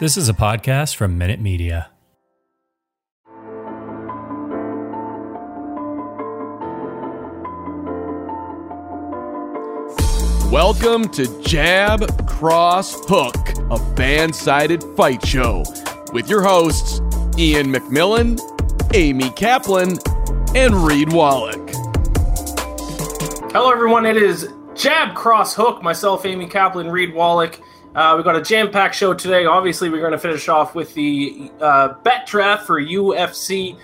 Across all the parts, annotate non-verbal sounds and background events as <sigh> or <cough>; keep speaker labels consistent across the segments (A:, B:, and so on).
A: This is a podcast from Minute Media.
B: Welcome to Jab Cross Hook, a fan sided fight show with your hosts, Ian McMillan, Amy Kaplan, and Reed Wallach.
C: Hello, everyone. It is Jab Cross Hook. Myself, Amy Kaplan, Reed Wallach. Uh, we've got a jam packed show today. Obviously, we're going to finish off with the uh, bet draft for UFC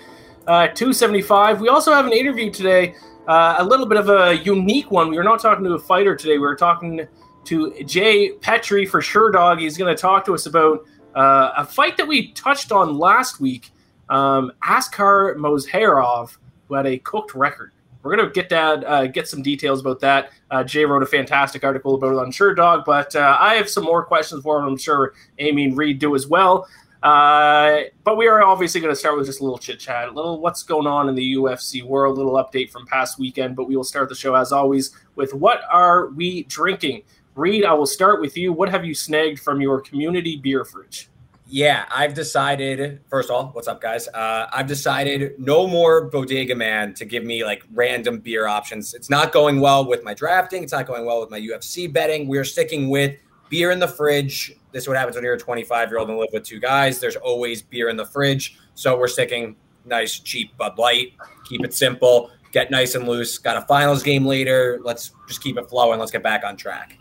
C: uh, 275. We also have an interview today, uh, a little bit of a unique one. We are not talking to a fighter today. We were talking to Jay Pettry for Sherdog. He's going to talk to us about uh, a fight that we touched on last week um, Askar Mozharov, who had a cooked record. We're to get that, uh, get some details about that. Uh, Jay wrote a fantastic article about it on Sherdog, but uh, I have some more questions for him. I'm sure Amy and Reed do as well. Uh, but we are obviously going to start with just a little chit chat, a little what's going on in the UFC world, a little update from past weekend. But we will start the show as always with what are we drinking? Reed, I will start with you. What have you snagged from your community beer fridge?
D: Yeah, I've decided. First of all, what's up, guys? Uh, I've decided no more Bodega Man to give me like random beer options. It's not going well with my drafting. It's not going well with my UFC betting. We are sticking with beer in the fridge. This is what happens when you're a 25 year old and live with two guys. There's always beer in the fridge, so we're sticking nice, cheap Bud Light. Keep it simple. Get nice and loose. Got a finals game later. Let's just keep it flowing. Let's get back on track.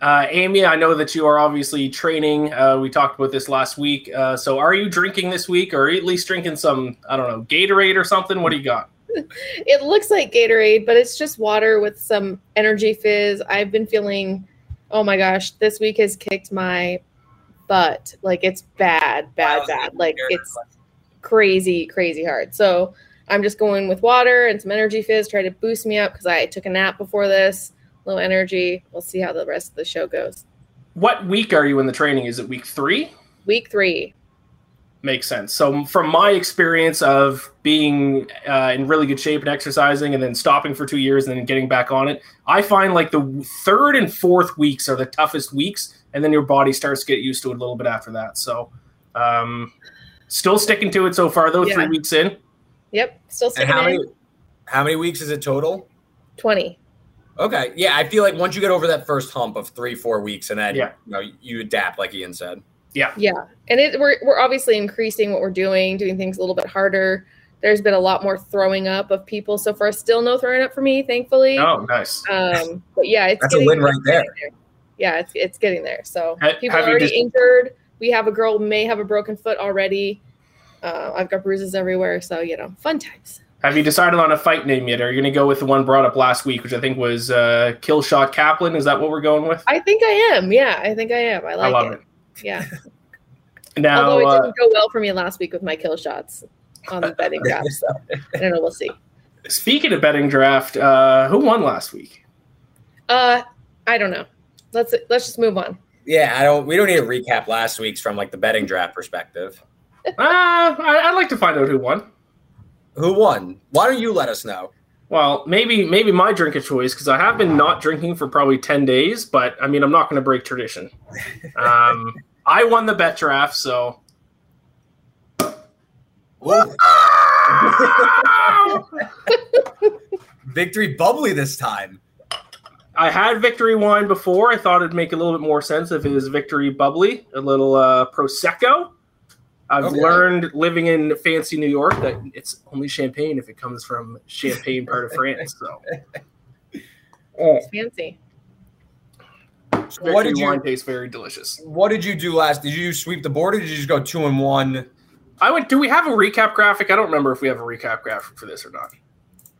C: Uh, Amy, I know that you are obviously training. Uh, we talked about this last week. Uh, so, are you drinking this week, or at least drinking some, I don't know, Gatorade or something? What do you got? <laughs>
E: it looks like Gatorade, but it's just water with some energy fizz. I've been feeling, oh my gosh, this week has kicked my butt. Like it's bad, bad, bad. Like it's crazy, crazy hard. So I'm just going with water and some energy fizz, try to boost me up because I took a nap before this low energy. We'll see how the rest of the show goes.
C: What week are you in the training? Is it week three?
E: Week three.
C: Makes sense. So, from my experience of being uh, in really good shape and exercising, and then stopping for two years and then getting back on it, I find like the third and fourth weeks are the toughest weeks, and then your body starts to get used to it a little bit after that. So, um, still sticking to it so far, though. Yeah. Three weeks in.
E: Yep, still sticking. And
D: how
E: many?
D: How many weeks is it total?
E: Twenty.
D: Okay. Yeah, I feel like once you get over that first hump of three, four weeks, and then yeah. you know you adapt, like Ian said.
C: Yeah.
E: Yeah, and it we're we're obviously increasing what we're doing, doing things a little bit harder. There's been a lot more throwing up of people so far. Still no throwing up for me, thankfully.
C: Oh, nice.
E: Um, but yeah, it's
D: that's a win right there.
E: there. Yeah, it's it's getting there. So ha- people are already just- injured. We have a girl may have a broken foot already. Uh, I've got bruises everywhere, so you know, fun times.
C: Have you decided on a fight name yet? Are you going to go with the one brought up last week, which I think was uh, Killshot Kaplan? Is that what we're going with?
E: I think I am. Yeah, I think I am. I like I love it. it. Yeah. <laughs>
C: now,
E: although it didn't uh, go well for me last week with my kill shots on the betting <laughs> draft, so I don't know. We'll see.
C: Speaking of betting draft, uh, who won last week?
E: Uh, I don't know. Let's let's just move on.
D: Yeah, I don't. We don't need to recap last week's from like the betting draft perspective. <laughs>
C: uh, I, I'd like to find out who won.
D: Who won? Why don't you let us know?
C: Well, maybe maybe my drink of choice because I have been not drinking for probably ten days, but I mean I'm not going to break tradition. <laughs> Um, I won the bet draft, so. <laughs>
D: Victory bubbly this time.
C: I had victory wine before. I thought it'd make a little bit more sense if it was victory bubbly, a little uh, prosecco. I've okay. learned living in fancy New York that it's only champagne if it comes from Champagne part of <laughs> France. So
E: it's fancy.
C: what did you, wine tastes very delicious.
D: What did you do last? Did you sweep the board or did you just go two and one?
C: I went. Do we have a recap graphic? I don't remember if we have a recap graphic for this or not.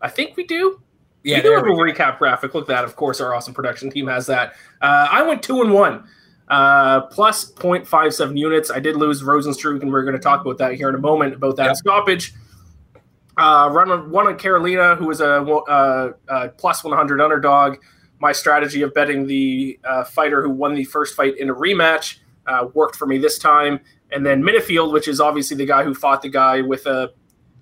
C: I think we do. Yeah, we do have a recap graphic. Look at that. Of course, our awesome production team has that. Uh, I went two and one uh, plus 0.57 units. I did lose Rozenstruik, and we're going to talk about that here in a moment about that yep. stoppage. Uh, run one on Carolina, who was a uh, uh, plus 100 underdog. My strategy of betting the uh, fighter who won the first fight in a rematch uh, worked for me this time. And then Menifield, which is obviously the guy who fought the guy with a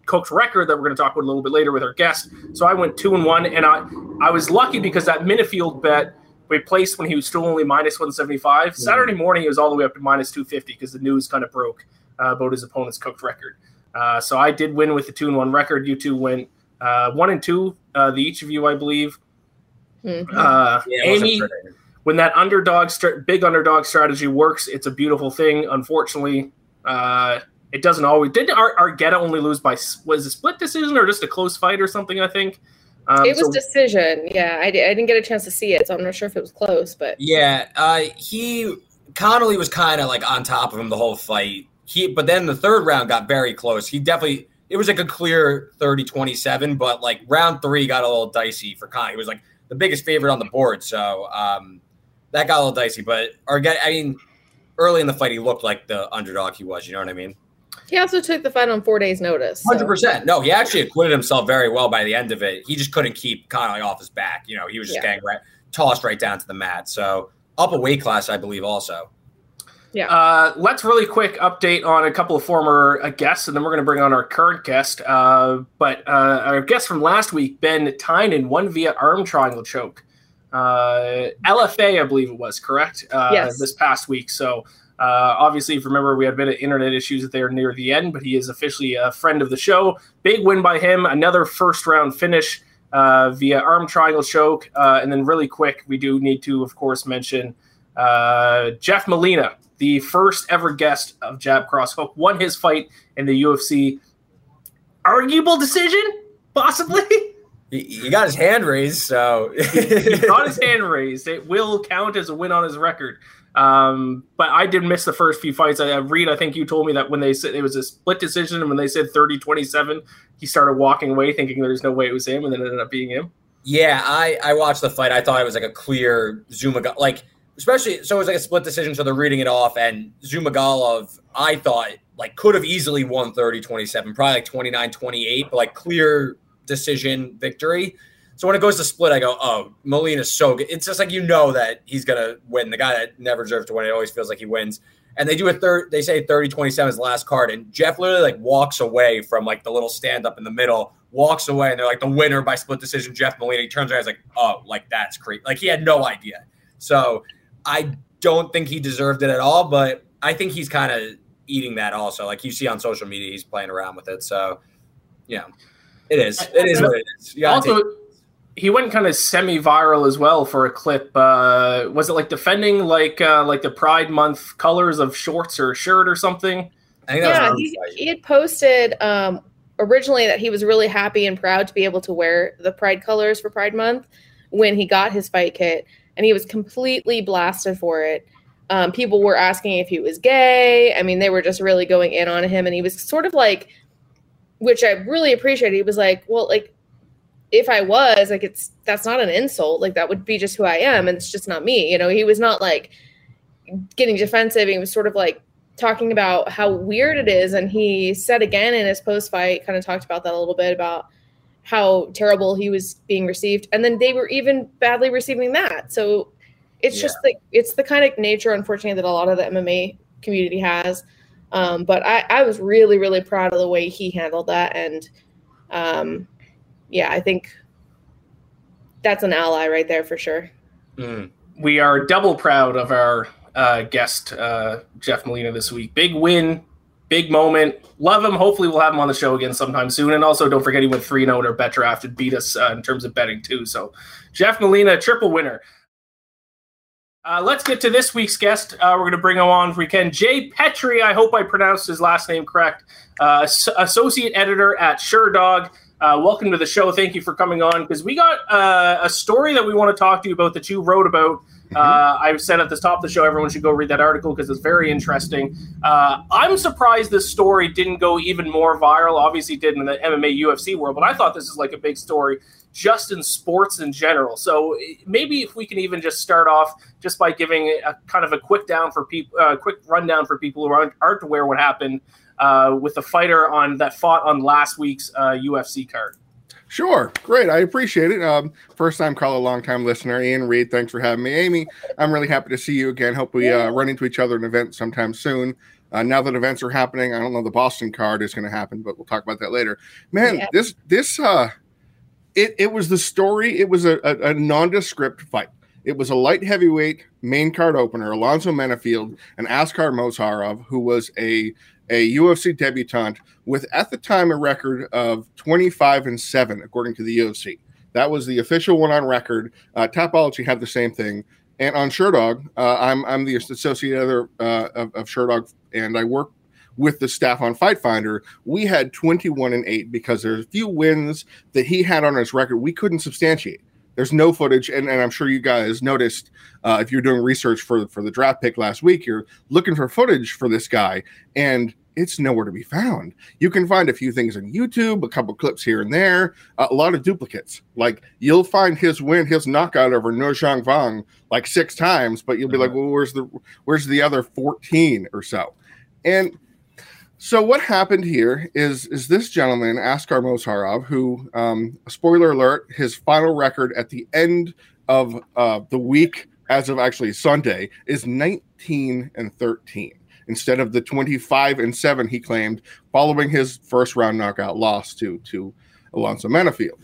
C: cooked record that we're going to talk about a little bit later with our guest. So I went two and one, and I I was lucky because that Menifield bet we placed when he was still only minus 175. Saturday morning, he was all the way up to minus 250 because the news kind of broke uh, about his opponent's cooked record. Uh, so I did win with the two and one record. You two went uh, one and two, uh, the each of you, I believe.
E: Mhm.
C: Uh,
D: Yeah,
C: Amy, when that underdog, str- big underdog strategy works, it's a beautiful thing. Unfortunately, uh, it doesn't always. Did Ar- Argetta only lose by was a split decision or just a close fight or something? I think. Um,
E: it was
C: so-
E: decision. Yeah, I, I didn't get a chance to see it, so I'm not sure if it was close, but
D: Yeah, uh, he Connolly was kind of like on top of him the whole fight. He, but then the third round got very close. He definitely it was like a clear 30-27, but like round three got a little dicey for Connolly. He was like the biggest favorite on the board, so um, that got a little dicey. But Argetta, I mean, early in the fight, he looked like the underdog he was. You know what I mean?
E: He also took the fight on four days' notice. so-
D: Hundred percent. No, he actually acquitted himself very well by the end of it. He just couldn't keep Connolly off his back. You know, he was just
E: Yeah.
D: getting right, tossed right down to the mat. So up a weight class, I believe, also.
C: Uh, let's really quick update on a couple of former uh, guests, and then we're going to bring on our current guest. Uh, but uh, our guest from last week, Ben Tynan, won via arm triangle choke. Uh, LFA, I believe it was correct. Uh,
E: Yes.
C: This past week. So uh, obviously, if you remember, we had a bit of internet issues there near the end, but he is officially a friend of the show. Big win by him. Another first round finish uh, via arm triangle choke. Uh, and then really quick, we do need to, of course, mention uh, Jeff Molina, the first ever guest of Jab Cross Hook, won his fight in the UFC. Arguable decision, possibly. <laughs>
D: He, he got his hand raised, so
C: he got <laughs> his hand raised. It will count as a win on his record. Um, but I did miss the first few fights. I, read, I think you told me that when they said it was a split decision, and when they said 30 27, he started walking away thinking there's no way it was him, and then it ended up being him.
D: Yeah, I I watched the fight. I thought it was like a clear Zumagala, like especially so it was like a split decision. So they're reading it off, and Zhumagulov, I thought like could have easily won 30-27, probably like 29-28, but like clear decision victory. So when it goes to split, I go, oh, Molina's so good. It's just like you know that he's gonna win. The guy that never deserves to win, it always feels like he wins. And they do a third, they say 30 27 is the last card. And Jeff literally like walks away from like the little stand up in the middle, walks away, and they're like the winner by split decision, Jeff Molina. He turns around, he's like, oh, like that's crazy. Like he had no idea. So I don't think he deserved it at all, but I think he's kind of eating that also. Like you see on social media, he's playing around with it. So, yeah, it is. It is what it is.
C: Also, he went kind of semi-viral as well for a clip. Uh, was it like defending like uh, like the Pride Month colors of shorts or shirt or something?
D: I think
E: yeah, he, he had posted um, originally that he was really happy and proud to be able to wear the Pride colors for Pride Month when he got his fight kit, and he was completely blasted for it. Um, people were asking if he was gay. I mean, they were just really going in on him, and he was sort of like, which I really appreciated. He was like, "Well, like, if I was like, it's that's not an insult. Like, that would be just who I am, and it's just not me." You know, he was not like getting defensive. He was sort of like talking about how weird it is and he said again in his post fight kind of talked about that a little bit about how terrible he was being received and then they were even badly receiving that so it's just like it's the kind of nature unfortunately that a lot of the mma community has um, but I, I was really really proud of the way he handled that and um, yeah i think that's an ally right there for sure
D: Mm.
C: we are double proud of our uh, guest uh, Jeff Molina this week. Big win, big moment. Love him. Hopefully, we'll have him on the show again sometime soon. And also, don't forget he went three 0 in our bet draft and beat us uh, in terms of betting too. So, Jeff Molina, triple winner. Uh, let's get to this week's guest. Uh, we're going to bring him on if we can. Jay Pettry, I hope I pronounced his last name correct. Uh, as- associate editor at Sherdog. Uh, welcome to the show. Thank you for coming on because we got uh, a story that we want to talk to you about that you wrote about. Uh, I said at the top of the show, everyone should go read that article because it's very interesting. Uh, I'm surprised this story didn't go even more viral. Obviously, it did in the MMA UFC world, but I thought this is like a big story just in sports in general. So maybe if we can even just start off just by giving a kind of a quick down for people, uh, quick rundown for people who aren't, aren't aware what happened uh, with the fighter on that fought on last week's uh, UFC card.
F: Sure. Great. I appreciate it. Um, first time caller, long time listener. Ian Reed, thanks for having me. Amy, I'm really happy to see you again. Hope we uh, run into each other in an event sometime soon. Uh, now that events are happening, I don't know the Boston card is going to happen, but we'll talk about that later. Man,
E: Yeah.
F: this this uh, it it was the story. It was a, a, a nondescript fight. It was a light heavyweight main card opener, Alonzo Menifield and Askar Mozharov, who was a a UFC debutant with at the time a record of 25 and 7 according to the UFC. That was the official one on record. Uh, Tapology had the same thing. And on Sherdog, uh, I'm I'm the associate editor uh, of, of Sherdog, and I work with the staff on Fight Finder. We had 21 and 8 because there's a few wins that he had on his record we couldn't substantiate. There's no footage, and, and I'm sure you guys noticed uh, if you're doing research for for the draft pick last week, you're looking for footage for this guy, and it's nowhere to be found. You can find a few things on YouTube, a couple clips here and there, uh, a lot of duplicates. Like you'll find his win, his knockout over No Zhang Vang like six times, but you'll be like, uh-huh. well, where's the where's the other 14 or so? And so what happened here is is this gentleman, Askar Mozharov, who, um, spoiler alert, his final record at the end of uh, the week, as of actually Sunday, is 19 and 13 instead of the 25 and 7 he claimed following his first round knockout loss to to Alonzo Menifield.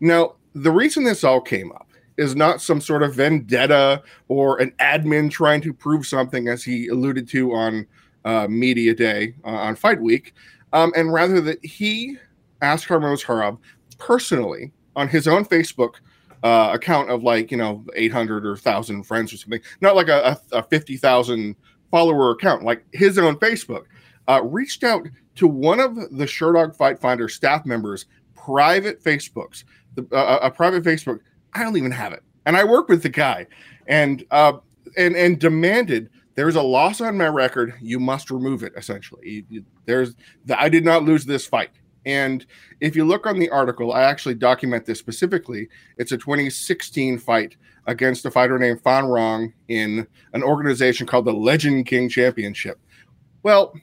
F: Now, the reason this all came up is not some sort of vendetta or an admin trying to prove something, as he alluded to on uh, Media Day uh, on Fight Week, um, and rather that he asked Mozharov personally on his own Facebook uh, account of like you know 800 or 1000 friends or something not like a, a, a 50000 follower account, like his own Facebook, uh, reached out to one of the Sherdog Fight Finder staff members' private Facebooks, the, uh, a private Facebook. I don't even have it, and I work with the guy, and uh, and and demanded there's a loss on my record. You must remove it. Essentially, there's the, I did not lose this fight. And if you look on the article, I actually document this specifically. It's a 2016 fight against a fighter named Fan Rong in an organization called the Legend King Championship. Well,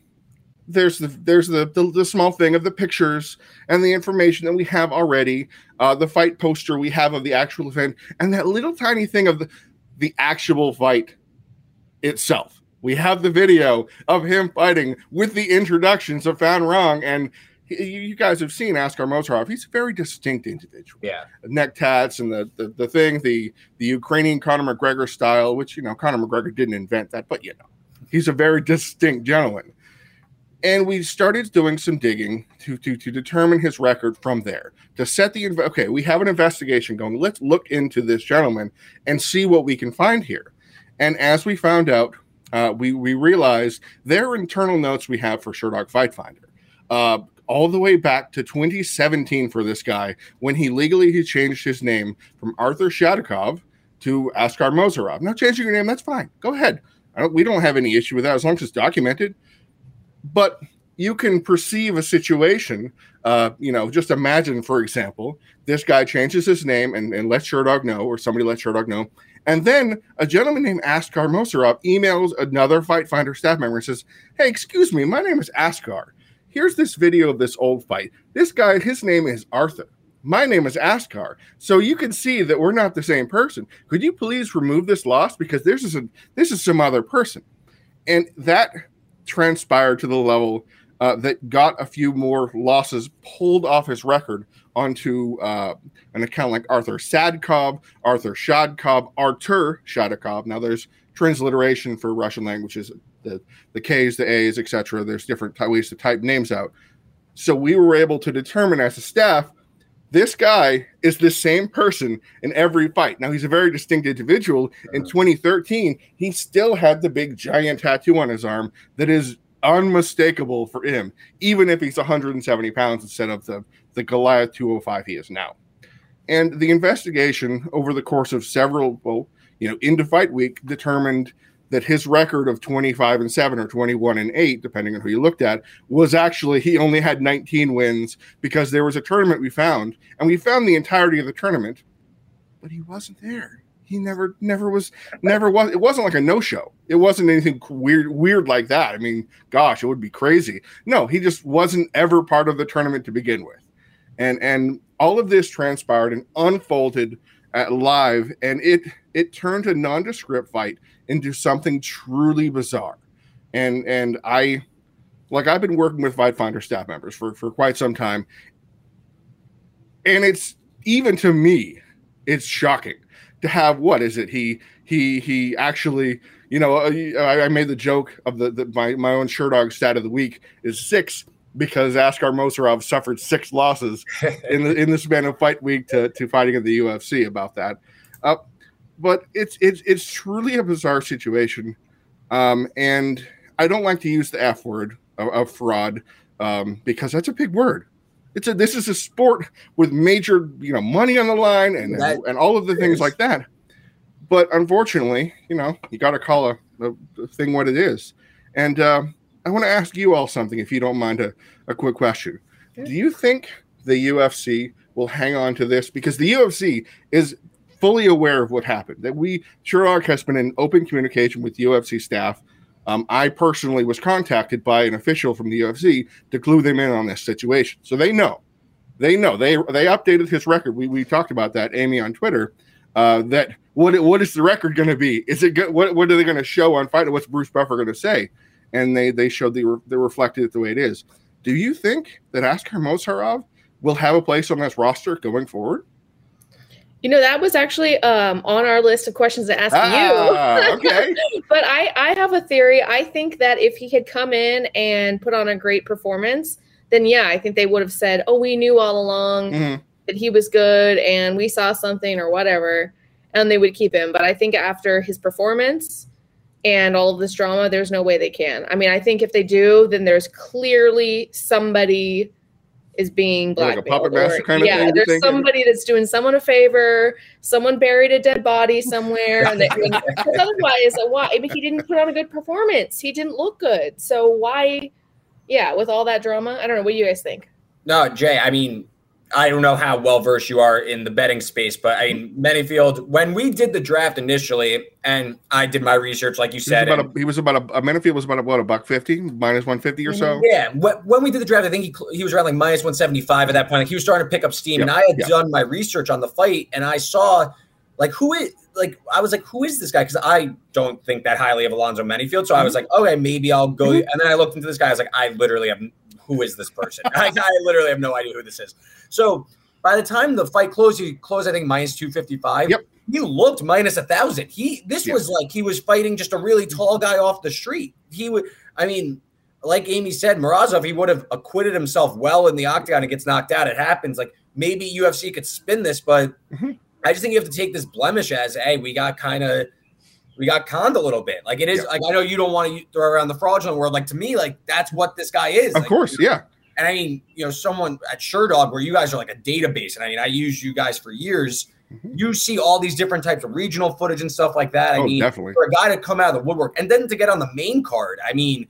F: there's the there's the, the, the small thing of the pictures and the information that we have already, uh, the fight poster we have of the actual event, and that little tiny thing of the the actual fight itself. We have the video of him fighting with the introductions of Fan Rong and you guys have seen Askar Mozharov. He's a very distinct individual.
D: Yeah,
F: neck tats and the, the the thing, the the Ukrainian Conor McGregor style, which you know Conor McGregor didn't invent that, but you know he's a very distinct gentleman. And we started doing some digging to to to determine his record from there. To set the okay, we have an investigation going. Let's look into this gentleman and see what we can find here. And as we found out, uh, we we realized there are internal notes we have for Sherdog Fight Finder. Uh, all the way back to 2017 for this guy when he legally he changed his name from Arthur Shadikov to Askar Mozharov. Now, changing your name, that's fine. Go ahead. Don't, we don't have any issue with that as long as it's documented. But you can perceive a situation. Uh, you know, just imagine, for example, this guy changes his name and, and lets Sherdog know, or somebody lets Sherdog know. And then a gentleman named Askar Mozharov emails another Fight Finder staff member and says, Hey, excuse me, my name is Askar here's this video of this old fight. This guy, his name is Arthur. My name is Askar. So you can see that we're not the same person. Could you please remove this loss because this is a this is some other person, and that transpired to the level uh, that got a few more losses pulled off his record onto uh, an account like Arthur Sadkov, Arthur Shadkov, Artur Shadakov. Now there's transliteration for Russian languages the the K's, the A's, etc. There's different ways to type names out. So we were able to determine as a staff, this guy is the same person in every fight. Now he's a very distinct individual. In 2013, he still had the big giant tattoo on his arm that is unmistakable for him, even if he's 170 pounds instead of the the Goliath 205 he is now. And the investigation over the course of several, well, you know, into fight week determined that his record of 25 and 7 or 21 and 8 depending on who you looked at was actually he only had 19 wins because there was a tournament we found and we found the entirety of the tournament but he wasn't there he never never was never was it wasn't like a no show it wasn't anything weird weird like that. I mean gosh it would be crazy. No he just wasn't ever part of the tournament to begin with. And and all of this transpired and unfolded at live and it it turned a nondescript fight into something truly bizarre. And and I like I've been working with Fight Finder staff members for, for quite some time. And it's even to me, it's shocking to have what is it? He he he actually, you know, uh, I, I made the joke of the, the my my own Sherdog stat of the week is six because Askar Mozharov suffered six losses in the in the span of fight week to, to fighting in the UFC about that. Uh, but it's it's it's truly a bizarre situation, um, and I don't like to use the F word of, of fraud um, because that's a big word. It's a this is a sport with major you know money on the line and
D: That
F: and, all of the things like that. But unfortunately, you know, you got to call a, a, a thing what it is. And uh, I want to ask you all something, if you don't mind, a, a quick question.
E: Sure.
F: Do you think the UFC will hang on to this? Because the UFC is fully aware of what happened. That we, Sherdog has been in open communication with UFC staff. Um, I personally was contacted by an official from the UFC to clue them in on this situation, so they know. They know. They they updated his record. We we talked about that, Amy, on Twitter. Uh, that what what is the record going to be? Is it good? What what are they going to show on Fight? What's Bruce Buffer going to say? And they they showed they, they reflected it the way it is. Do you think that Askar Mozharov will have a place on this roster going forward?
E: You know, that was actually um, on our list of questions to ask
F: Ah,
E: you.
F: okay. <laughs>
E: but I, I have a theory. I think that if he had come in and put on a great performance, then yeah, I think they would have said, "Oh, we knew all along
F: Mhm.
E: that he was good, and we saw something or whatever," and they would keep him. But I think after his performance and all of this drama, there's no way they can. I mean, I think if they do, then there's clearly somebody is being
F: Like a puppet master
E: or-
F: kind of
E: yeah,
F: thing, you
E: there's
F: think?
E: somebody that's doing someone a favor. Someone buried a dead body somewhere, and they, because <laughs> otherwise, uh, why? I mean, he didn't put on a good performance. He didn't look good. So why? Yeah, with all that drama, I don't know. What do you guys think?
D: No, Jay, I mean, I don't know how well versed you are in the betting space, but I mean, Menifield, when we did the draft initially, and I did my research, like you
F: He was
D: said,
F: about
D: and-
F: a, he was about a, a Menifee was about a, what a buck fifty minus one fifty or so.
D: Yeah, when we did the draft, I think he, he was around like minus 175 at that point. Like he was starting to pick up steam. and I had
F: yeah.
D: done my research on the fight and I saw like who is like I was like, who is this guy? Because I don't think that highly of Alonzo Menifield. So I
F: Mm-hmm.
D: was like, okay, maybe I'll go. And then I looked into this guy. I was like, I literally have who is this person? <laughs> I, I literally have no idea who this is. So by the time the fight closed, he closed, I think, minus 255.
F: Yep.
D: He looked minus a thousand. He this was like he was fighting just a really tall guy off the street. He would I mean, like Amy said, Morozov, he would have acquitted himself well in the octagon and gets knocked out. It happens. Like maybe UFC could spin this, but
F: Mhm.
D: I just think you have to take this blemish as, hey, we got kind of we got conned a little bit. Like it is
F: Yeah.
D: like I know you don't want to throw around the fraudulent word. Like to me, like that's what this guy is.
F: Of
D: Like,
F: course, yeah.
D: and I mean, you know, someone at Sherdog, where you guys are like a database, and I mean, I use you guys for years.
F: Mhm.
D: You see all these different types of regional footage and stuff like that. I
F: Oh,
D: mean,
F: definitely.
D: for a guy to come out of the woodwork and then to get on the main card, I mean,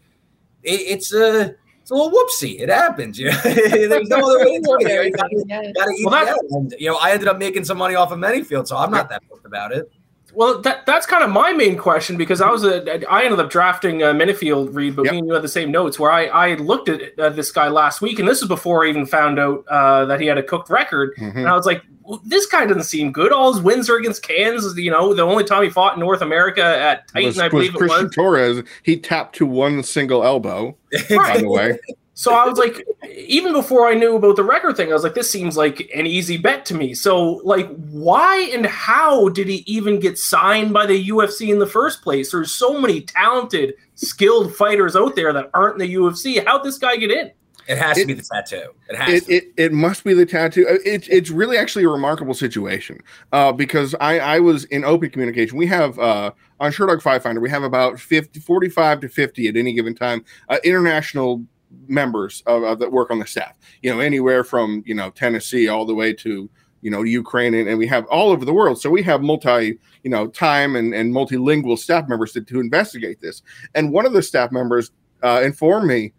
D: it, it's a it's a little whoopsie. It happens, you know. <laughs> There's no other way to do it. <laughs> You gotta,
E: Yeah.
D: gotta eat
C: Well,
D: it
C: that-
D: you know, I ended up making some money off of Menifield, so I'm not that booked about it.
C: Well, that, that's kind of my main question because I was a, I ended up drafting uh, Menifield Reed, but
F: Yep.
C: me and you had the same notes. Where I, I looked at uh, this guy last week, and this is before I even found out uh, that he had a cooked record,
F: Mhm.
C: and I was like, well, this guy doesn't seem good. All his wins are against Cans. You know, the only time he fought in North America at Titan,
F: was,
C: I
F: was
C: believe it
F: Christian
C: was.
F: Torres. He tapped to one single elbow, by the way. <laughs>
C: So I was like, even before I knew about the record thing, I was like, this seems like an easy bet to me. So, like, why and how did he even get signed by the UFC in the first place? There's so many talented, skilled fighters out there that aren't in the UFC. How'd this guy get in?
D: It has
F: It-
D: to be the tattoo. It has
F: It,
D: to.
F: it it must be the tattoo. Uh, It, it's really actually a remarkable situation uh, because I, I was in open communication. We have uh, on Sherdog Fight Finder, we have about 50, 45 to 50 at any given time uh, international members of, of that work on the staff. You know, anywhere from you know Tennessee all the way to you know Ukraine, and, and we have all over the world. So we have multi you know time and, and multilingual staff members to, to investigate this. And one of the staff members uh, informed me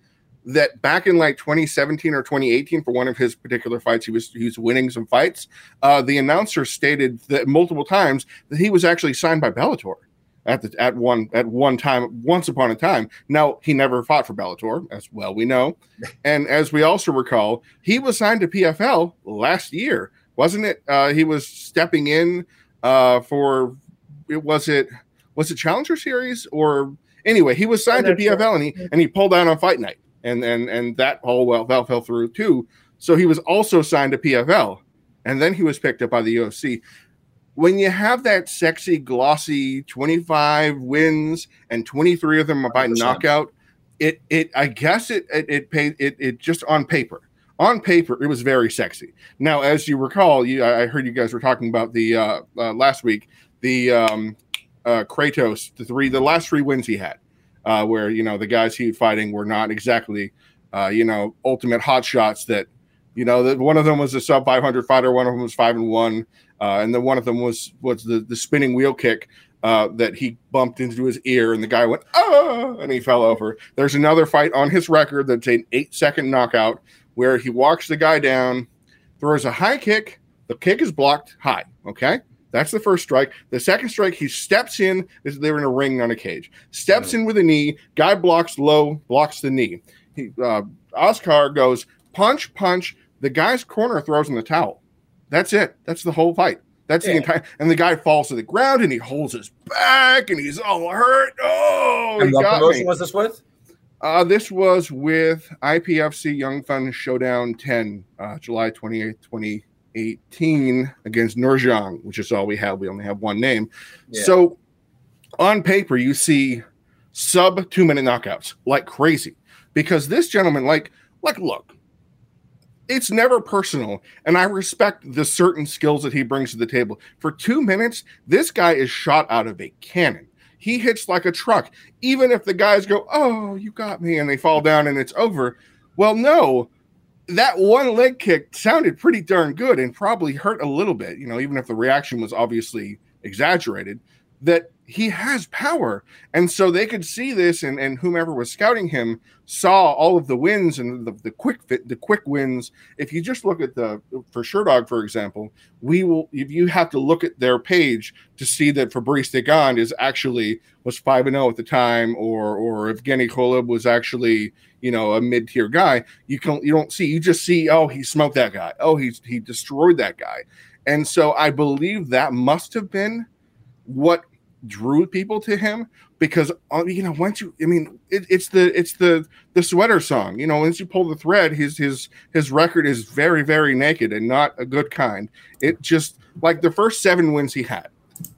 F: that back in like 2017 or 2018 for one of his particular fights he was he was winning some fights uh, the announcer stated that multiple times that he was actually signed by Bellator at the at one at one time once upon a time now he never fought for Bellator as well we know <laughs> and as we also recall he was signed to PFL last year wasn't it uh, he was stepping in uh, for it was it was it Challenger Series or anyway he was signed to
E: I'm sure.
F: PFL and he and he pulled out on fight night and and and that all well fell, fell through too. So he was also signed to PFL, and then he was picked up by the UFC. When you have that sexy, glossy 25 wins and 23 of them are by
D: 100%.
F: knockout, it it I guess it it it paid it it just on paper. On paper, it was very sexy. Now, as you recall, you I heard you guys were talking about the uh, uh last week, the um uh Kratos, the three the last three wins he had, uh where you know the guys he was fighting were not exactly uh, you know, ultimate hot shots that, you know, that one of them was a sub 500 fighter, one of them was five and one, uh, and then one of them was was the the spinning wheel kick uh, that he bumped into his ear, and the guy went ah, and he fell over. There's another fight on his record that's an eight second knockout where he walks the guy down, throws a high kick, the kick is blocked high. Okay. That's the first strike. The second strike, he steps in. They're in a ring, on a cage. Steps in with a knee. Guy blocks low, blocks the knee he, uh, Oscar goes punch, punch. The guy's corner throws in the towel. That's it. That's the whole fight. That's the entire. And the guy falls to the ground and he holds his back and he's all hurt. Oh,
D: and what promotion
F: me.
D: was this with?
F: Uh, this was with IPFC Young Fun Showdown 10, uh, July 28th, 2018, against Nurjang, which is all we have. We only have one name.
D: Yeah.
F: So on paper, you see sub two minute knockouts like crazy because this gentleman, like, like, look, it's never personal, and I respect the certain skills that he brings to the table. For two minutes, this guy is shot out of a cannon. He hits like a truck. Even if the guys go, "Oh, you got me," and they fall down and it's over. Well, no, that one leg kick sounded pretty darn good and probably hurt a little bit. You know, even if the reaction was obviously exaggerated. That he has power, and so they could see this, and, and whomever was scouting him saw all of the wins and the, the quick fit, the quick wins. If you just look at the for Sherdog, for example, we will. If you have to look at their page to see that Fabrice Degond is actually was five and zero at the time, or or if Genny Kolob was actually you know a mid tier guy, you can you don't see. You just see oh he smoked that guy. Oh he's he destroyed that guy, and so I believe that must have been what drew people to him because uh, you know once you i mean it, it's the it's the the sweater song you know once you pull the thread his his his record is very very naked and not a good kind. It just like the first seven wins he had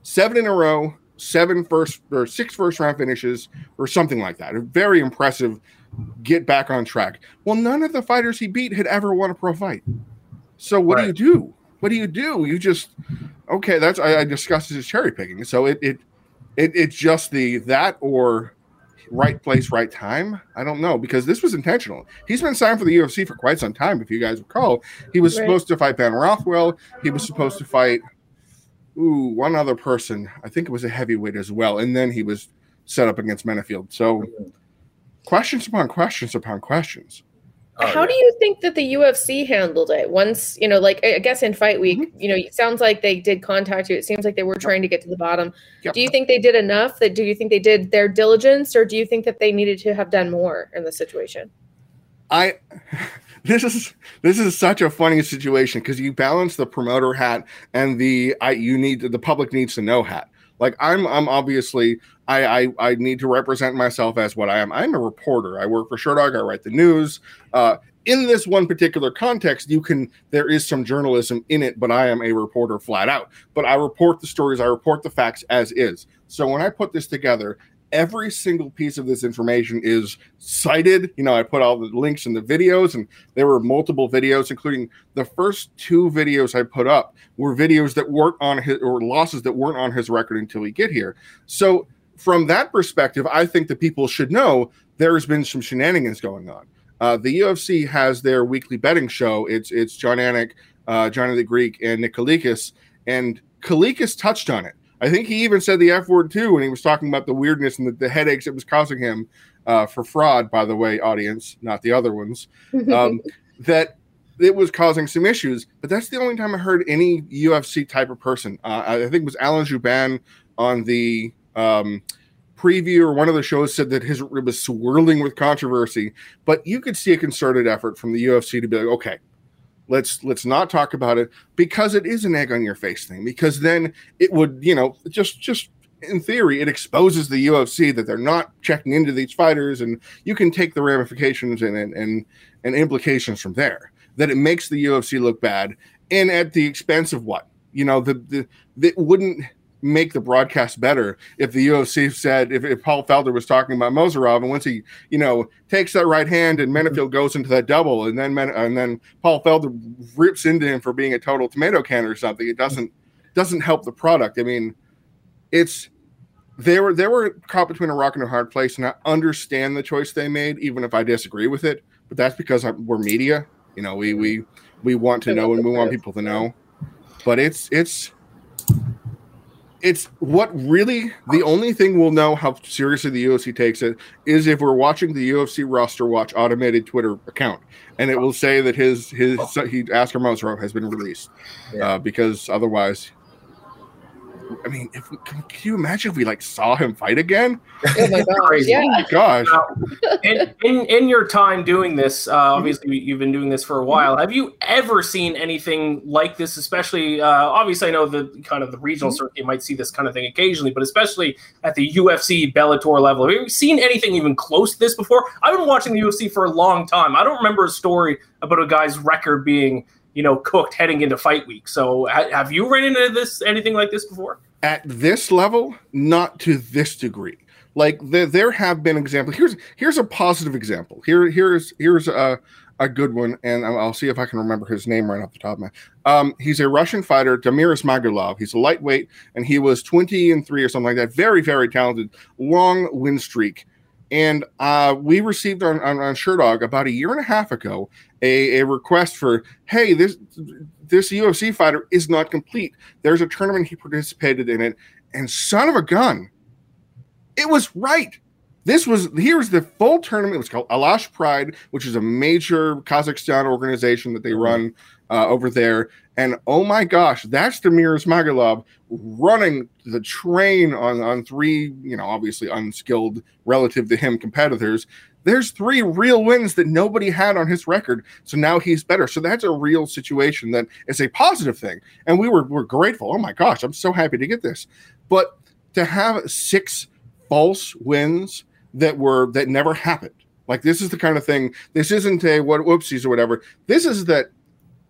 F: seven in a row seven first or six first round finishes or something like that. A very impressive get back on track. Well none of the fighters he beat had ever won a pro fight. So what
D: Right.
F: do you do? What do you do? You just okay that's i, I discussed this as cherry picking. So it, it it, it's just the that or right place, right time. I don't know because this was intentional. He's been signed for the UFC for quite some time. If you guys recall, he was
E: Right.
F: supposed to fight Ben Rothwell. He was supposed to fight ooh one other person. I think it was a heavyweight as well, and then he was set up against Menifield. So questions upon questions upon questions.
D: Oh,
E: How
D: yeah.
E: do you think that the UFC handled it? Once, you know, like I guess in fight week,
F: Mm-hmm.
E: you know, it sounds like they did contact you. It seems like they were trying to get to the bottom.
F: Yep.
E: Do you think they did enough? That do you think they did their diligence, or do you think that they needed to have done more in the situation?
F: I <laughs> this is this is such a funny situation because you balance the promoter hat and the I you need the public needs to know hat. Like I'm I'm obviously I I, I need to represent myself as what I am. I'm a reporter. I work for Sherdog. I write the news. Uh, in this one particular context, you can there is some journalism in it, but I am a reporter flat out. But I report the stories, I report the facts as is. So when I put this together, every single piece of this information is cited. You know, I put all the links in the videos, and there were multiple videos, including the first two videos I put up were videos that weren't on his or losses that weren't on his record until we get here. So from that perspective, I think that people should know there's been some shenanigans going on. Uh, the UFC has their weekly betting show. It's it's Jon Anik, uh, Johnny the Greek, and Nick Kalikas, and Kalikas touched on it. I think he even said the F word too when he was talking about the weirdness and the, the headaches it was causing him uh, for fraud. By the way, audience, not the other ones, <laughs> um, that it was causing some issues. But that's the only time I heard any UFC type of person. Uh, I I think it was Alan Jouban on the um, preview or one of the shows said that his it was swirling with controversy. But you could see a concerted effort from the UFC to be like, okay, let's let's not talk about it because it is an egg on your face thing. Because then it would, you know, just just in theory, it exposes the UFC that they're not checking into these fighters, and you can take the ramifications and and and, and implications from there. That it makes the UFC look bad, and at the expense of what you know, the the that wouldn't make the broadcast better. If the UFC said if, if Paul Felder was talking about Mozharov and once he you know takes that right hand and Menifield goes into that double and then Men- and then Paul Felder rips into him for being a total tomato can or something it doesn't doesn't help the product. I mean it's they were they were caught between a rock and a hard place and I understand the choice they made even if I disagree with it but that's because I, we're media. You know we we we want to know and we want people to know. But it's it's it's what really the only thing we'll know how seriously the UFC takes it is if we're watching the UFC roster watch automated Twitter account, and it will say that his his he Askar Mozharov has been released,
D: Yeah.
F: uh, because otherwise, I mean, if we, can, can you imagine if we like saw him fight again? <laughs>
E: Oh my gosh.
C: Crazy.
F: Oh my gosh!
C: in, in in your time doing this, uh, obviously you've been doing this for a while. Have you ever seen anything like this? Especially, uh, obviously, I know the kind of the regional circuit might see this kind of thing occasionally, but especially at the UFC Bellator level, have you seen anything even close to this before? I've been watching the UFC for a long time. I don't remember a story about a guy's record being, you know, cooked heading into fight week. So, ha- have you run into this anything like this before?
F: at this level, not to this degree. Like there, there have been examples. Here's here's a positive example. Here here's here's a a good one, and I'll see if I can remember his name right off the top of my. Um, he's a Russian fighter, Damir Ismagulov. He's a lightweight, and he was twenty and three or something like that. Very very talented, long win streak. And uh, we received on, on, on Sherdog about a year and a half ago a, a request for, hey, this this UFC fighter is not complete. There's a tournament he participated in it, and son of a gun, it was right. This was here's the full tournament. It was called Alash Pride, which is a major Kazakhstan organization that they run uh, over there. And oh my gosh, that's Damir Ismagulov running the train on on three, you know, obviously unskilled relative to him competitors. There's three real wins that nobody had on his record. So now he's better. So that's a real situation that is a positive thing. And we were we're grateful. Oh my gosh, I'm so happy to get this. But to have six false wins that were that never happened. Like this is the kind of thing. This isn't a what whoopsies or whatever. This is that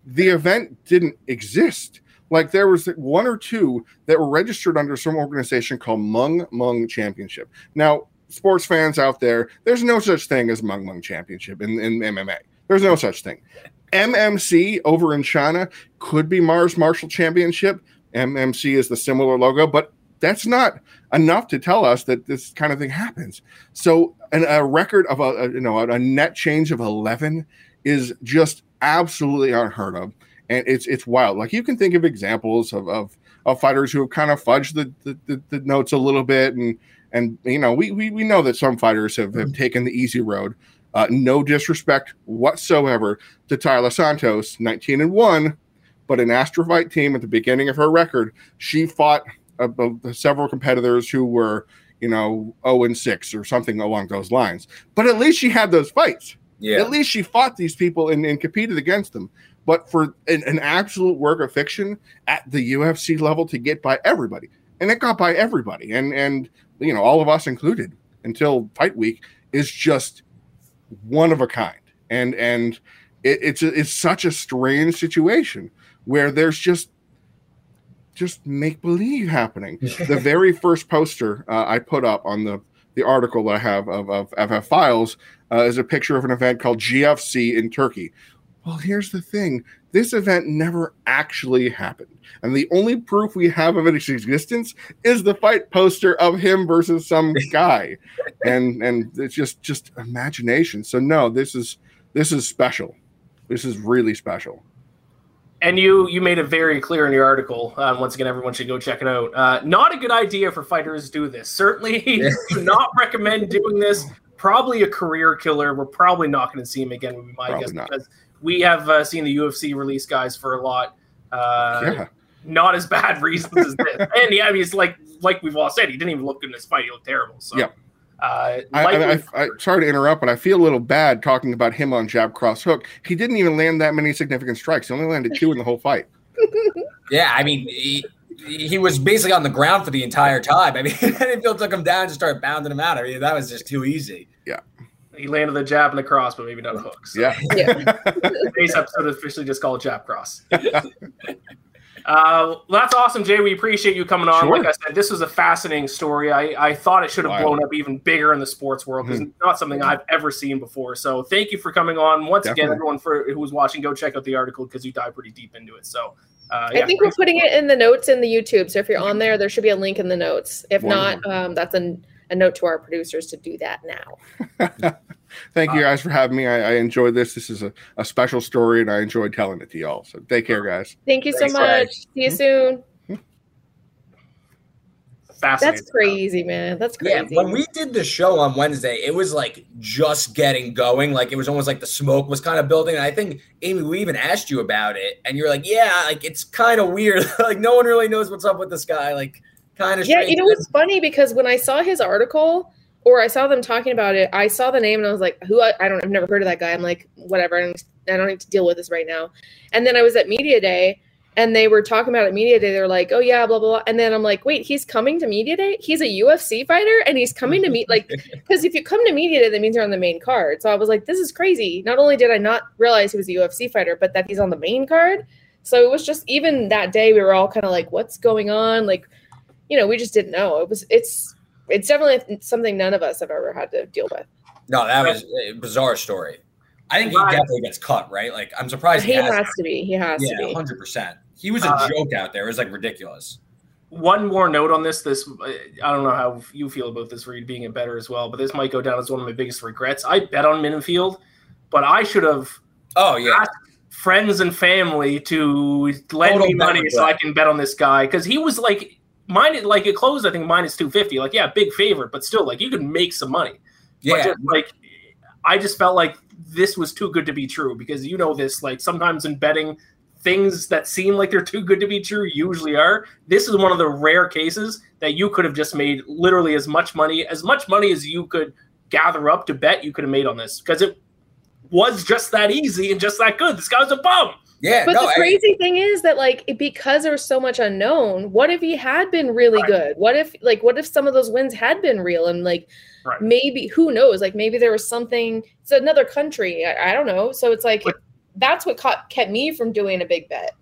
F: the event didn't exist. Like there was one or two that were registered under some organization called Mung Mung Championship. Now, sports fans out there, there's no such thing as Mung Mung Championship in, in MMA. There's no such thing. MMC over in China could be Mars Martial Championship. MMC is the similar logo, but that's not enough to tell us that this kind of thing happens. So, an, a record of a, a you know a net change of eleven is just absolutely unheard of, and it's it's wild. Like you can think of examples of of, of fighters who have kind of fudged the, the, the, the notes a little bit, and and you know we we, we know that some fighters have, have taken the easy road. Uh, no disrespect whatsoever to Taila Santos, 19 and 1, but an Astrophyte team at the beginning of her record, she fought uh, uh, several competitors who were, you know, 0 and 6 or something along those lines. But at least she had those fights.
D: Yeah.
F: At least she fought these people and, and competed against them. But for an, an absolute work of fiction at the UFC level to get by everybody, and it got by everybody, and and you know all of us included until fight week is just one of a kind, and and it, it's it's such a strange situation where there's just just make believe happening. <laughs> the very first poster uh, I put up on the the article that I have of, of FF Files uh, is a picture of an event called GFC in Turkey. Well, here's the thing this event never actually happened. And the only proof we have of its existence is the fight poster of him versus some <laughs> guy. and and it's just just imagination. So no, this is this is special. This is really special.
C: And you you made it very clear in your article. Uh, once again, everyone should go check it out. Uh, not a good idea for fighters to do this. Certainly, <laughs> <laughs> do not recommend doing this. Probably a career killer. We're probably not going to see him again. Would be my
F: Probably
C: guess
F: not.
C: because we have uh, seen the UFC release guys for a lot. Uh,
F: yeah.
C: Not as bad <laughs> reasons as this. and yeah, I mean, it's like like we've all said, he didn't even look good in this fight. He looked terrible. So,
F: Yep.
C: Uh,
F: I,
C: likely-
F: I, I, I sorry to interrupt, but I feel a little bad talking about him on jab cross hook. He didn't even land that many significant strikes. He only landed two in the whole fight. <laughs>
D: Yeah, I mean, he, he was basically on the ground for the entire time. I mean, <laughs> Enfield took him down and just started pounding him out. I mean, that was just too easy. Yeah.
C: He landed the jab and the cross, but maybe not a hook. So
F: Yeah. <laughs>
E: Yeah.
C: today's episode is officially just called Jab Cross. Uh, well, that's awesome, Jay. We appreciate you coming on.
F: Sure.
C: Like I said, this was a fascinating story. I, I thought it should have
F: Wild.
C: blown up even bigger in the sports world because
F: Mhm.
C: it's not something I've ever seen before. So thank you for coming on. Once again, everyone for who was watching, go check out the article because you dive pretty deep into it. So uh,
E: I think we're putting it in the notes in the YouTube. So if you're on there, there should be a link in the notes. If
F: Wonderful.
E: not, um, that's a, a note to our producers to do that now. <laughs>
F: Thank you uh, guys for having me. I, I enjoyed this. This is a, a special story, and I enjoyed telling it to y'all. So take care, guys.
E: Thank you so
D: Thanks, Greg.
E: much. See you soon. Hmm?
C: fascinating.
E: That's crazy, man. That's crazy.
D: Yeah, when we did the show on Wednesday, it was like just getting going. Like it was almost like the smoke was kind of building. And I think Amy, we even asked you about it, and you're like, "Yeah, like it's kind of weird. <laughs> like no one really knows what's up with this guy. Like kind of
E: yeah, you know it's funny because when I saw his article or I saw them talking about it, I saw the name and I was like, "Who? I, I don't. I've never heard of that guy." I'm like, "Whatever. I don't, I don't need to deal with this right now." And then I was at media day, and they were talking about it media day. They're like, "Oh yeah, blah blah." blah. And then I'm like, "Wait, he's coming to media day? He's a UFC fighter, and he's coming to meet <laughs> like because if you come to media day, that means you're on the main card." So I was like, "This is crazy." Not only did I not realize he was a UFC fighter, but that he's on the main card. So it was just even that day we were all kind of like, "What's going on?" Like you know, we just didn't know. It was it's it's definitely something none of us have ever had to deal with.
D: No, that was a bizarre story. I think he
C: Right.
D: definitely gets cut, right? Like I'm surprised
E: He
D: he has.
E: has to be. He has to
D: yeah,
E: be.
D: hundred percent. He was a
C: Uh,
D: joke out there. It was like ridiculous.
C: one more note on this. This I don't know how you feel about this, Reed, being a better as well, but this might go down as one of my biggest regrets. I bet on Menifield, but I should have
D: Oh yeah,
C: asked friends and family to lend
D: Total
C: me
D: bet
C: money so I can bet on this guy because he was like mine. Like it closed, I think minus two fifty. Like yeah, big favorite, but still, like you could make some money.
D: Yeah.
C: just, like I just felt like this was too good to be true because you know this. Like sometimes in betting, things that seem like they're too good to be true usually are. This is one of the rare cases that you could have just made literally as much money, as much money as you could gather up to bet you could have made on this because it was just that easy and just that good. This guy was a bum.
D: Yeah,
E: But
D: no,
E: the
D: I-
E: crazy thing is that like because there was so much unknown, what if he had been really
C: Right.
E: good? What if like what if some of those wins had been real and like
C: Right.
E: maybe who knows? Like maybe there was something. It's another country. I, I don't know. So it's like
C: But-
E: that's what caught, kept me from doing a big bet.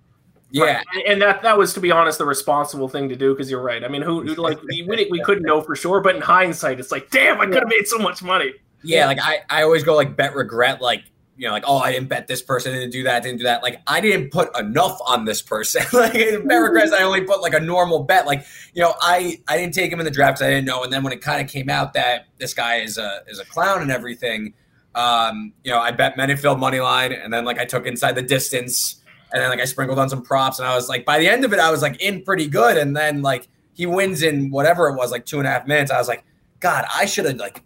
D: yeah,
C: Right. and that that was to be honest the responsible thing to do because you're right. I mean, who who- <laughs> like we, we we couldn't know for sure, but in hindsight, it's like, damn, I could have made so much money.
D: yeah. Like I, I always go like bet regret. Like you know, like oh, I didn't bet this person, didn't do that, didn't do that. Like I didn't put enough on this person. <laughs> like bet regrets, I only put like a normal bet. Like you know, I I didn't take him in the draft I didn't know. And then when it kind of came out that this guy is a is a clown and everything, um, you know, I bet Menifield money line, and then like I took inside the distance, and then like I sprinkled on some props, and I was like, by the end of it, I was like in pretty good, and then like he wins in whatever it was, like two and a half minutes. I was like, God, I should have like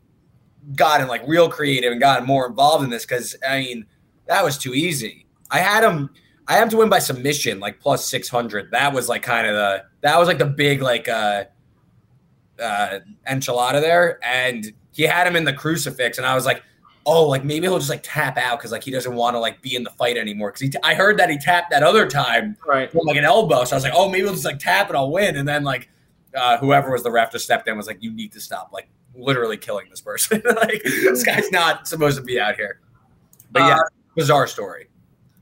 D: gotten like real creative and gotten more involved in this because I mean that was too easy. I had him. I had him to win by submission, like plus six hundred. That was like kind of the that was like the big like uh uh enchilada there, and he had him in the crucifix, and I was like, oh, like maybe he'll just like tap out because like he doesn't want to like be in the fight anymore. Because he, t- I heard that he tapped that other time
C: Right.
D: from like an elbow, so I was like, oh, maybe he'll just like tap and I'll win, and then like uh, whoever was the ref just stepped in was like, you need to stop, like literally killing this person. <laughs> like this guy's <laughs> not supposed to be out here. But yeah,
C: Uh,
D: bizarre story.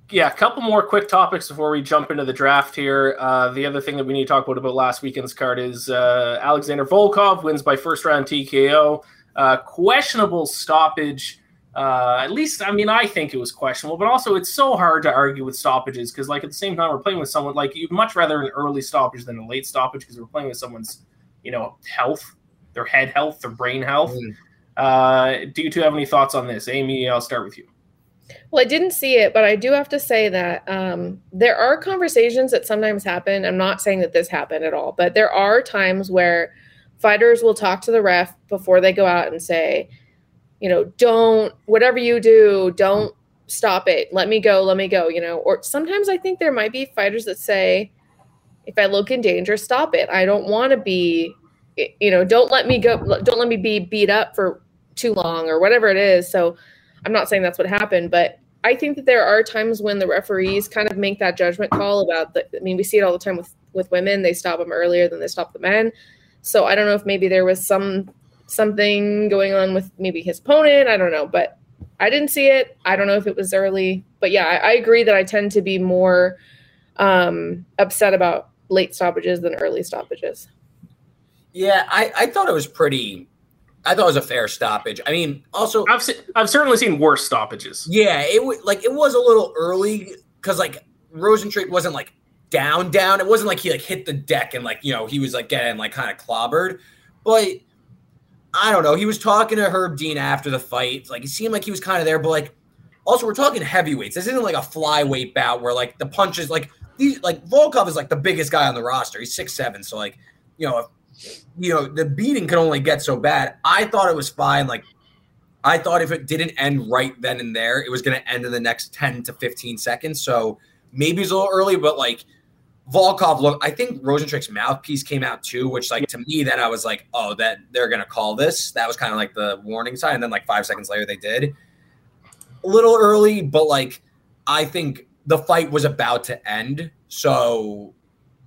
C: Yeah, a couple more quick topics before we jump into the draft here. Uh, the other thing that we need to talk about about last weekend's card is uh, Alexander Volkov wins by first round TKO. Uh, questionable stoppage. Uh, at least, I mean, I think it was questionable, but also it's so hard to argue with stoppages because, like, at the same time, we're playing with someone like you'd much rather an early stoppage than a late stoppage because we're playing with someone's, you know, health, their head health, their brain health.
D: Mm.
C: Uh, do you two have any thoughts on this? Amy, I'll start with you.
E: Well, I didn't see it, but I do have to say that um, there are conversations that sometimes happen. I'm not saying that this happened at all, but there are times where fighters will talk to the ref before they go out and say, you know, don't, whatever you do, don't stop it. Let me go, let me go, you know. Or sometimes I think there might be fighters that say, if I look in danger, stop it. I don't want to be, you know, don't let me go, don't let me be beat up for too long or whatever it is. So, I'm not saying that's what happened, but I think that there are times when the referees kind of make that judgment call about the. I mean, we see it all the time with with women; they stop them earlier than they stop the men. So I don't know if maybe there was some something going on with maybe his opponent. I don't know, but I didn't see it. I don't know if it was early, but yeah, I, I agree that I tend to be more um, upset about late stoppages than early stoppages.
D: Yeah, I, I thought it was pretty. I thought it was a fair stoppage. I mean, also,
C: I've se- I've certainly seen worse stoppages.
D: yeah, it was like it was a little early because like Rozenstruik wasn't like down down. It wasn't like he like hit the deck and like you know he was like getting like kind of clobbered, but I don't know. He was talking to Herb Dean after the fight. Like it seemed like he was kind of there, but like also we're talking heavyweights. This isn't like a flyweight bout where like the punches like these like Volkov is like the biggest guy on the roster. He's six seven, so like you know if you know the beating can only get so bad. I thought it was fine. Like I thought if it didn't end right then and there, it was going to end in the next ten to fifteen seconds. So maybe it's a little early, but like Volkov look, I think Rozenstruik's mouthpiece came out too, which like to me then I was like, oh, that they're gonna call this. That was kind of like the warning sign. And then like five seconds later they did. A little early, but like I think the fight was about to end. So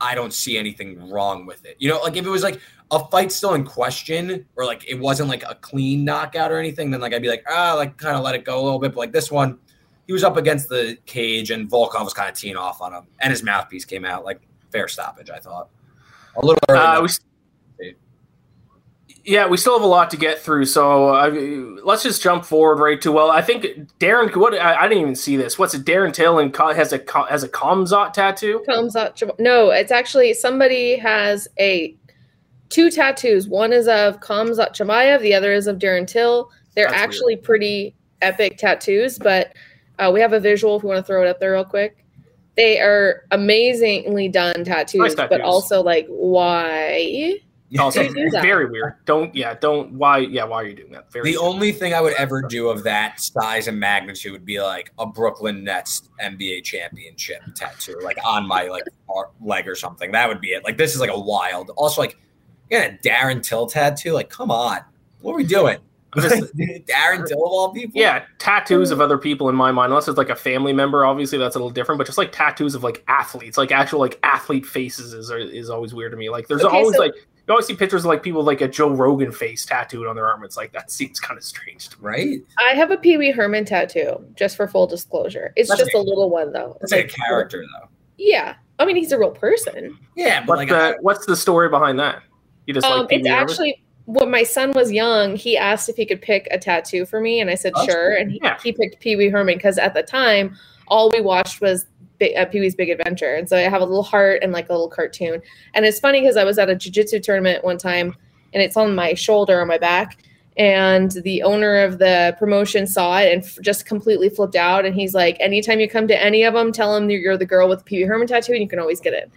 D: I don't see anything wrong with it. You know, like if it was like a fight still in question or like it wasn't like a clean knockout or anything, then like I'd be like, ah, like kind of let it go a little bit. But like this one, he was up against the cage and Volkov was kind of teeing off on him, and his mouthpiece came out like fair stoppage. I thought a little early.
C: Uh, we, yeah, we still have a lot to get through, so I, let's just jump forward right to. Well, I think Darren. What I, I didn't even see this. What's it? Darren Till and has a has a Kamzat tattoo.
E: Jam- No, it's actually somebody has a two tattoos. One is of Kamzat Chimaev, the other is of Darren Till. They're
C: That's weird.
E: actually pretty epic tattoos, but uh, we have a visual if we want to throw it up there real quick. They are amazingly done tattoos,
C: Nice
E: but also like why?
C: Also, very weird. Don't yeah. Don't why yeah. Why are you doing that? Very
D: the only thing I would ever do of that size and magnitude would be like a Brooklyn Nets NBA championship tattoo, like on my like leg or something. That would be it. Like this is like a wild. Also, like yeah, a Darren Till tattoo. Like, come on, what are we doing? <laughs> Darren Till of all people.
C: Yeah, tattoos of other people in my mind, unless it's like a family member, obviously that's a little different. But just like tattoos of like athletes, like actual like athlete faces, is is always weird to me. Like there's
E: Okay,
C: always
E: so-
C: like you always see pictures of like people with, like a Joe Rogan face tattooed on their arm. It's like that seems kind of strange to me.
D: right.
E: I have a Pee Wee Herman tattoo, just for full disclosure. It's
D: That's
E: just a
D: okay.
E: little one though.
D: It's like a character though.
E: Yeah, I mean he's a real person.
D: Yeah, but
C: What's
D: like
C: the what's the story behind that? You just
E: Um,
C: like Pee
E: it's
C: Herman?
E: actually when my son was young, he asked if he could pick a tattoo for me, and I said
D: Oh,
E: sure. And he,
C: Yeah.
E: he picked Pee Wee Herman because at the time, all we watched was Bi- uh, Pee Wee's Big Adventure, and so I have a little heart and like a little cartoon. And it's funny because I was at a jujitsu tournament one time, and it's on my shoulder or my back. And the owner of the promotion saw it and f- just completely flipped out. And he's like, "Anytime you come to any of them, tell them you're the girl with the Pee Wee Herman tattoo, and you can always get it."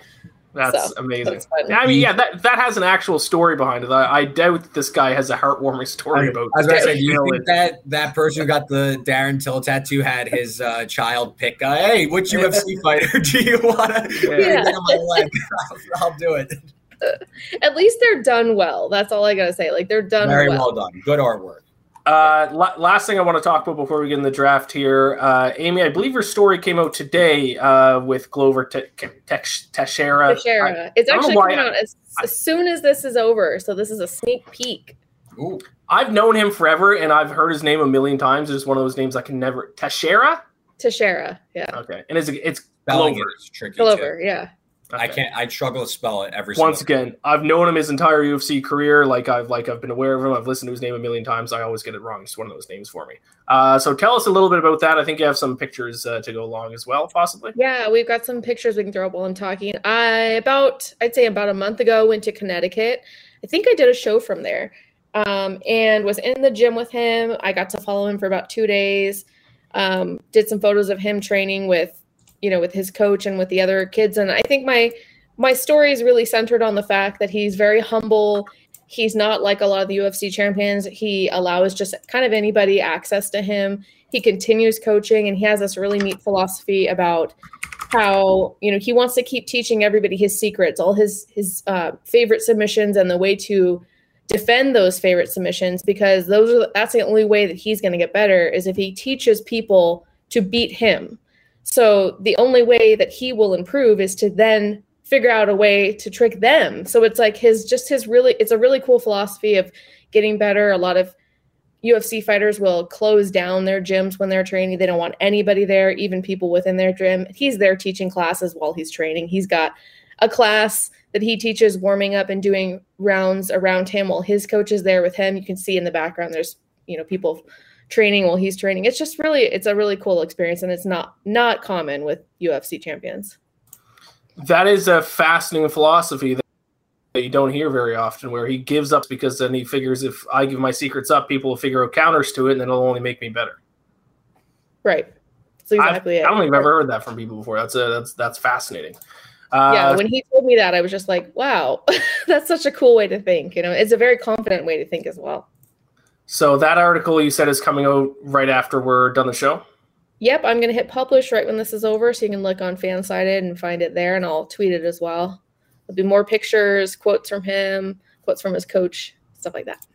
C: That's
E: So,
C: amazing.
E: That's.
C: I mean, yeah, that that has an actual story behind it. I, I doubt this guy has a heartwarming story about.
D: I was gonna say, you think that that person who got the Darren Till tattoo had his uh, child pick? Uh, hey, which UFC <laughs> fighter do you want to
C: Yeah.
D: get on my leg? <laughs> I'll, I'll do it.
E: At least they're done well. That's all I gotta say. Like they're done
D: Very
E: well.
D: well done. Good artwork.
C: Uh, la- last thing I want to talk about before we get in the draft here, uh, Amy, I believe your story came out today uh, with Glover Te- Te- Teixeira.
E: Teixeira. It's
C: I don't
E: actually coming out as, as soon as this is over. So this is a sneak peek.
D: Ooh,
C: I've known him forever, and I've heard his name a million times. It's one of those names I can never. Teixeira.
E: Teixeira. Yeah.
C: Okay, and it's it's Glover.
D: it is tricky.
E: Glover.
D: Too.
E: Yeah.
D: I can't. I struggle to spell it every.
C: Once
D: single
C: again, I've known him his entire UFC career. Like I've like I've been aware of him. I've listened to his name a million times. I always get it wrong. It's one of those names for me. Uh, so tell us a little bit about that. I think you have some pictures uh, to go along as well, possibly.
E: Yeah, we've got some pictures we can throw up while I'm talking. I about I'd say about a month ago went to Connecticut. I think I did a show from there. Um, and was in the gym with him. I got to follow him for about two days. Um, did some photos of him training with, you know, with his coach and with the other kids. And I think my my story is really centered on the fact that he's very humble. He's not like a lot of the UFC champions. He allows just kind of anybody access to him. He continues coaching and he has this really neat philosophy about how you know he wants to keep teaching everybody his secrets all his his uh, favorite submissions and the way to defend those favorite submissions because those are that's the only way that he's going to get better is if he teaches people to beat him so the only way that he will improve is to then figure out a way to trick them so it's like his just his really it's a really cool philosophy of getting better a lot of UFC fighters will close down their gyms when they're training. They don't want anybody there, even people within their gym. He's there teaching classes while he's training. He's got a class that he teaches warming up and doing rounds around him while his coach is there with him. You can see in the background there's, you know, people training while he's training. It's just really it's a really cool experience and it's not not common with UFC champions.
C: That is a fascinating philosophy that you don't hear very often where he gives up because then he figures if I give my secrets up, people will figure out counters to it and then it'll only make me better.
E: Right. That's exactly
C: I've,
E: it.
C: I don't think I've ever heard that from people before. That's a, that's that's fascinating. Uh,
E: yeah, when he told me that, I was just like, "Wow, <laughs> that's such a cool way to think." You know, it's a very confident way to think as well.
C: So that article you said is coming out right after we're done the show.
E: Yep, I'm gonna hit publish right when this is over, so you can look on Fansided and find it there, and I'll tweet it as well. There'll be more pictures, quotes from him, quotes from his coach, stuff like that.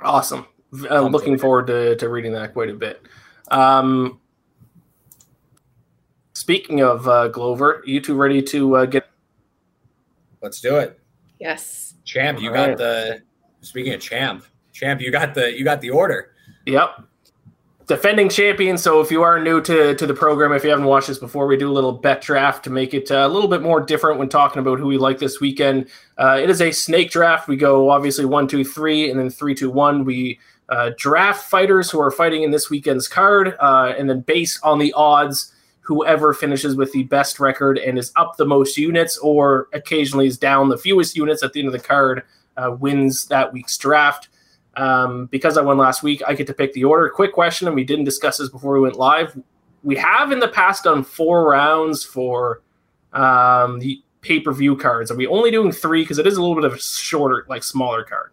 C: Awesome. Uh, looking forward to, to reading that quite a bit. Um, speaking of uh, Glover, you two ready to uh, get?
D: Let's do it.
E: Yes.
D: Champ, you
C: All
D: got
C: right.
D: the speaking of champ, champ, you got the you got the order.
C: Yep. Defending champion. So if you are new to, to the program, if you haven't watched this before, we do a little bet draft to make it uh, a little bit more different when talking about who we like this weekend. Uh, it is a snake draft. We go obviously one, two, three, and then three, two, one. We uh, draft fighters who are fighting in this weekend's card, uh, and then based on the odds, whoever finishes with the best record and is up the most units, or occasionally is down the fewest units at the end of the card, uh, wins that week's draft. Um, because I won last week, I get to pick the order. Quick question, and we didn't discuss this before we went live. We have in the past done four rounds for um, the pay per view cards. Are we only doing three because it is a little bit of a shorter, like smaller card?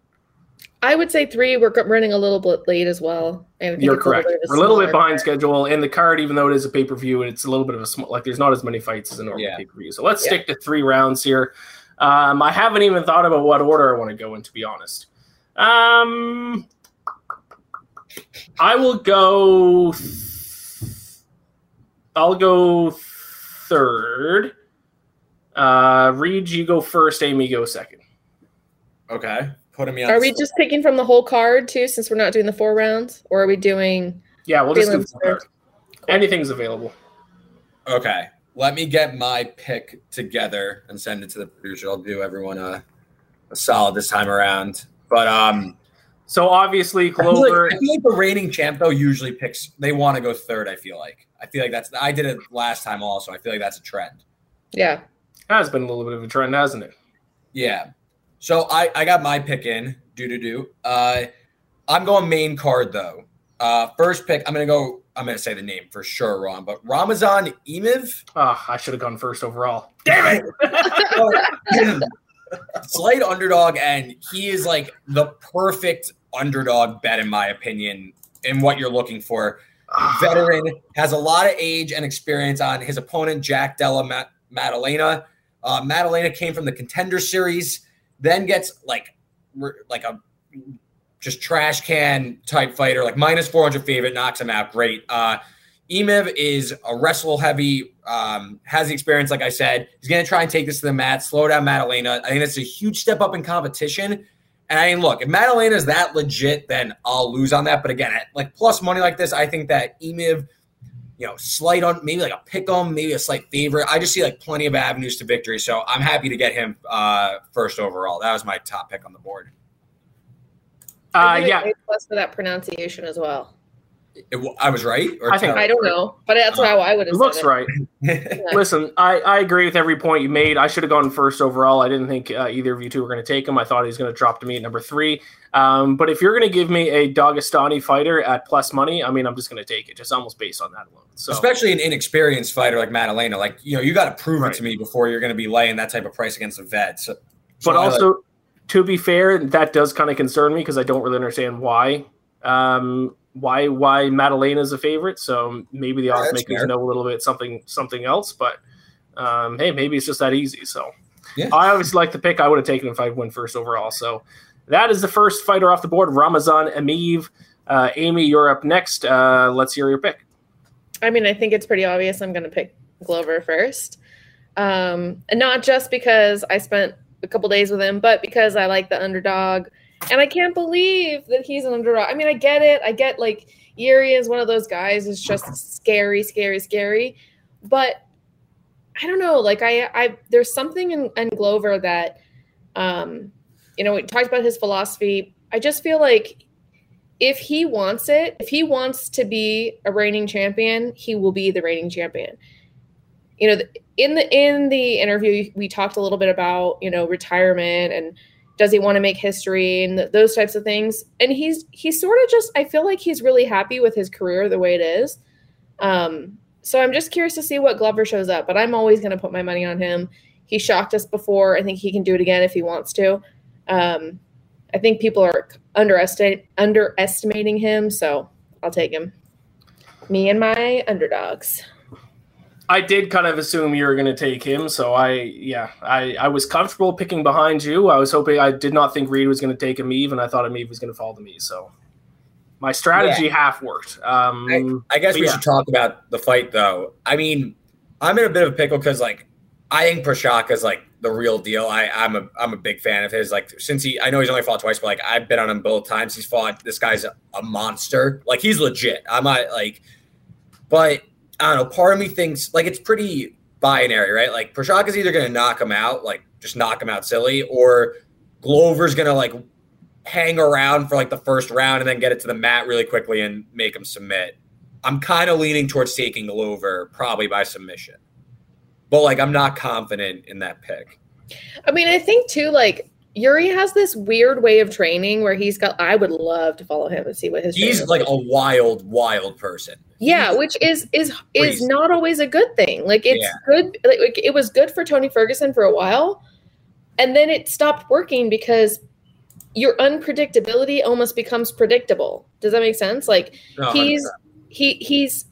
E: I would say three. We're running a little bit late as well. And
C: You're
E: it's a
C: correct. We're a little bit behind
E: card.
C: schedule, and the card, even though it is a pay per view, it's a little bit of a small. Like there's not as many fights as a normal
D: Yeah.
C: pay per view. So let's
E: Yeah.
C: stick to three rounds here. Um, I haven't even thought about what order I want to go in, to be honest. Um, I will go. I'll go third. Uh, Reed, you go first. Amy, go second.
D: Okay, putting me on.
E: Are we just picking from the whole card too, since we're not doing the four rounds, or are we doing?
C: Yeah, we'll just do
E: Prelims
C: the card.
E: first.
C: Anything's available.
D: Okay, let me get my pick together and send it to the producer. I'll do everyone a, a solid this time around. But um,
C: So obviously,
D: I feel, like, I feel like the reigning champ though usually picks. They want to go third. I feel like. I feel like that's. I did it last time also. I feel like that's a trend.
E: Yeah.
C: has been a little bit of a trend, hasn't it?
D: Yeah. So I I got my pick in. Do do do. Uh, I'm going main card though. Uh, first pick. I'm gonna go. I'm gonna say the name for sure wrong, but Ramazan Emeev.
C: Oh, I should have gone first overall.
D: Damn it! <laughs> <clears throat> <laughs> Slight underdog, and he is like the perfect underdog bet in my opinion. In what you're looking for, veteran has a lot of age and experience on his opponent Jack Della Mat- Maddalena. Uh, Maddalena came from the Contender Series, then gets like re- like a just trash can type fighter, like minus 400 favorite, knocks him out. Great. Uh, Emeev is a wrestle heavy, um, has the experience, like I said. He's going to try and take this to the mat, slow down Maddalena. I think that's a huge step up in competition. And I mean, look, if Maddalena is that legit, then I'll lose on that. But again, at like plus money like this, I think that Emeev, you know, slight on maybe like a pick 'em, maybe a slight favorite. I just see like plenty of avenues to victory. So I'm happy to get him uh, first overall. That was my top pick on the board.
C: Uh,
E: I give it
C: yeah,
E: A plus for that pronunciation as well.
D: It, I was right. Or
C: I think-
E: I don't know, but that's how I would
C: it looks
E: said it.
C: right. <laughs> Listen, I, I agree with every point you made. I should have gone first overall. I didn't think uh, either of you two were going to take him. I thought he was going to drop to me at number three. Um, but if you're going to give me a Dagestani fighter at plus money, I mean, I'm just going to take it, just almost based on that alone. So
D: Especially an inexperienced fighter like Maddalena. Like, you know, you got to prove
C: Right.
D: it to me before you're going to be laying that type of price against a vet. So, so
C: but
D: I like-
C: also, to be fair, that does kind of concern me because I don't really understand why. Um, why why Maddalena is a favorite? So maybe the
D: Yeah,
C: odds
D: that's
C: makers
D: fair.
C: know a little bit something something else. But um, hey, maybe it's just that easy. So
D: Yeah.
C: I obviously like the pick. I would have taken if I win first overall. So that is the first fighter off the board. Ramazan Emeev. Uh, Amy, you're up next. Uh, let's hear your pick.
E: I mean, I think it's pretty obvious I'm going to pick Glover first. Um, and not just because I spent a couple days with him, but because I like the underdog And I can't believe that he's an underdog. I mean, I get it. I get like Yuri is one of those guys is just scary, scary, scary. But I don't know. Like I, I there's something in, in Glover that, um, you know, we talked about his philosophy. I just feel like if he wants it, if he wants to be a reigning champion, he will be the reigning champion. You know, in the in the interview, we talked a little bit about you know retirement and does he want to make history and th- those types of things. And he's he's sort of just I feel like he's really happy with his career the way it is. Um, so I'm just curious to see what Glover shows up, but I'm always going to put my money on him. He shocked us before. I think he can do it again if he wants to. Um, I think people are underestimating him, so I'll take him. Me and my underdogs.
C: I did kind of assume you were going to take him, so I yeah I I was comfortable picking behind you. I was hoping I did not think Reed was going to take Emeev, and I thought Emeev was going to fall to me. So my strategy yeah. half worked. Um,
D: I, I guess we yeah. should talk about the fight though. I mean, I'm in a bit of a pickle because like I think is like the real deal. I, I'm a I'm a big fan of his. Like since he, I know he's only fought twice, but like I've been on him both times. He's fought. This guy's a, a monster. Like he's legit. I'm not like, but I don't know. Part of me thinks like it's pretty binary, right? Like Prochazka is either going to knock him out, like just knock him out silly, or Glover's going to like hang around for like the first round and then get it to the mat really quickly and make him submit. I'm kind of leaning towards taking Glover probably by submission. But like I'm not confident in that pick.
E: I mean, I think too like Yuri has this weird way of training where he's got I would love to follow him and see what his
D: He's like, like a wild wild person.
E: Yeah, which is is is not always a good thing. Like it's yeah. good like it was good for Tony Ferguson for a while and then it stopped working because your unpredictability almost becomes predictable. Does that make sense? Like no, he's he he's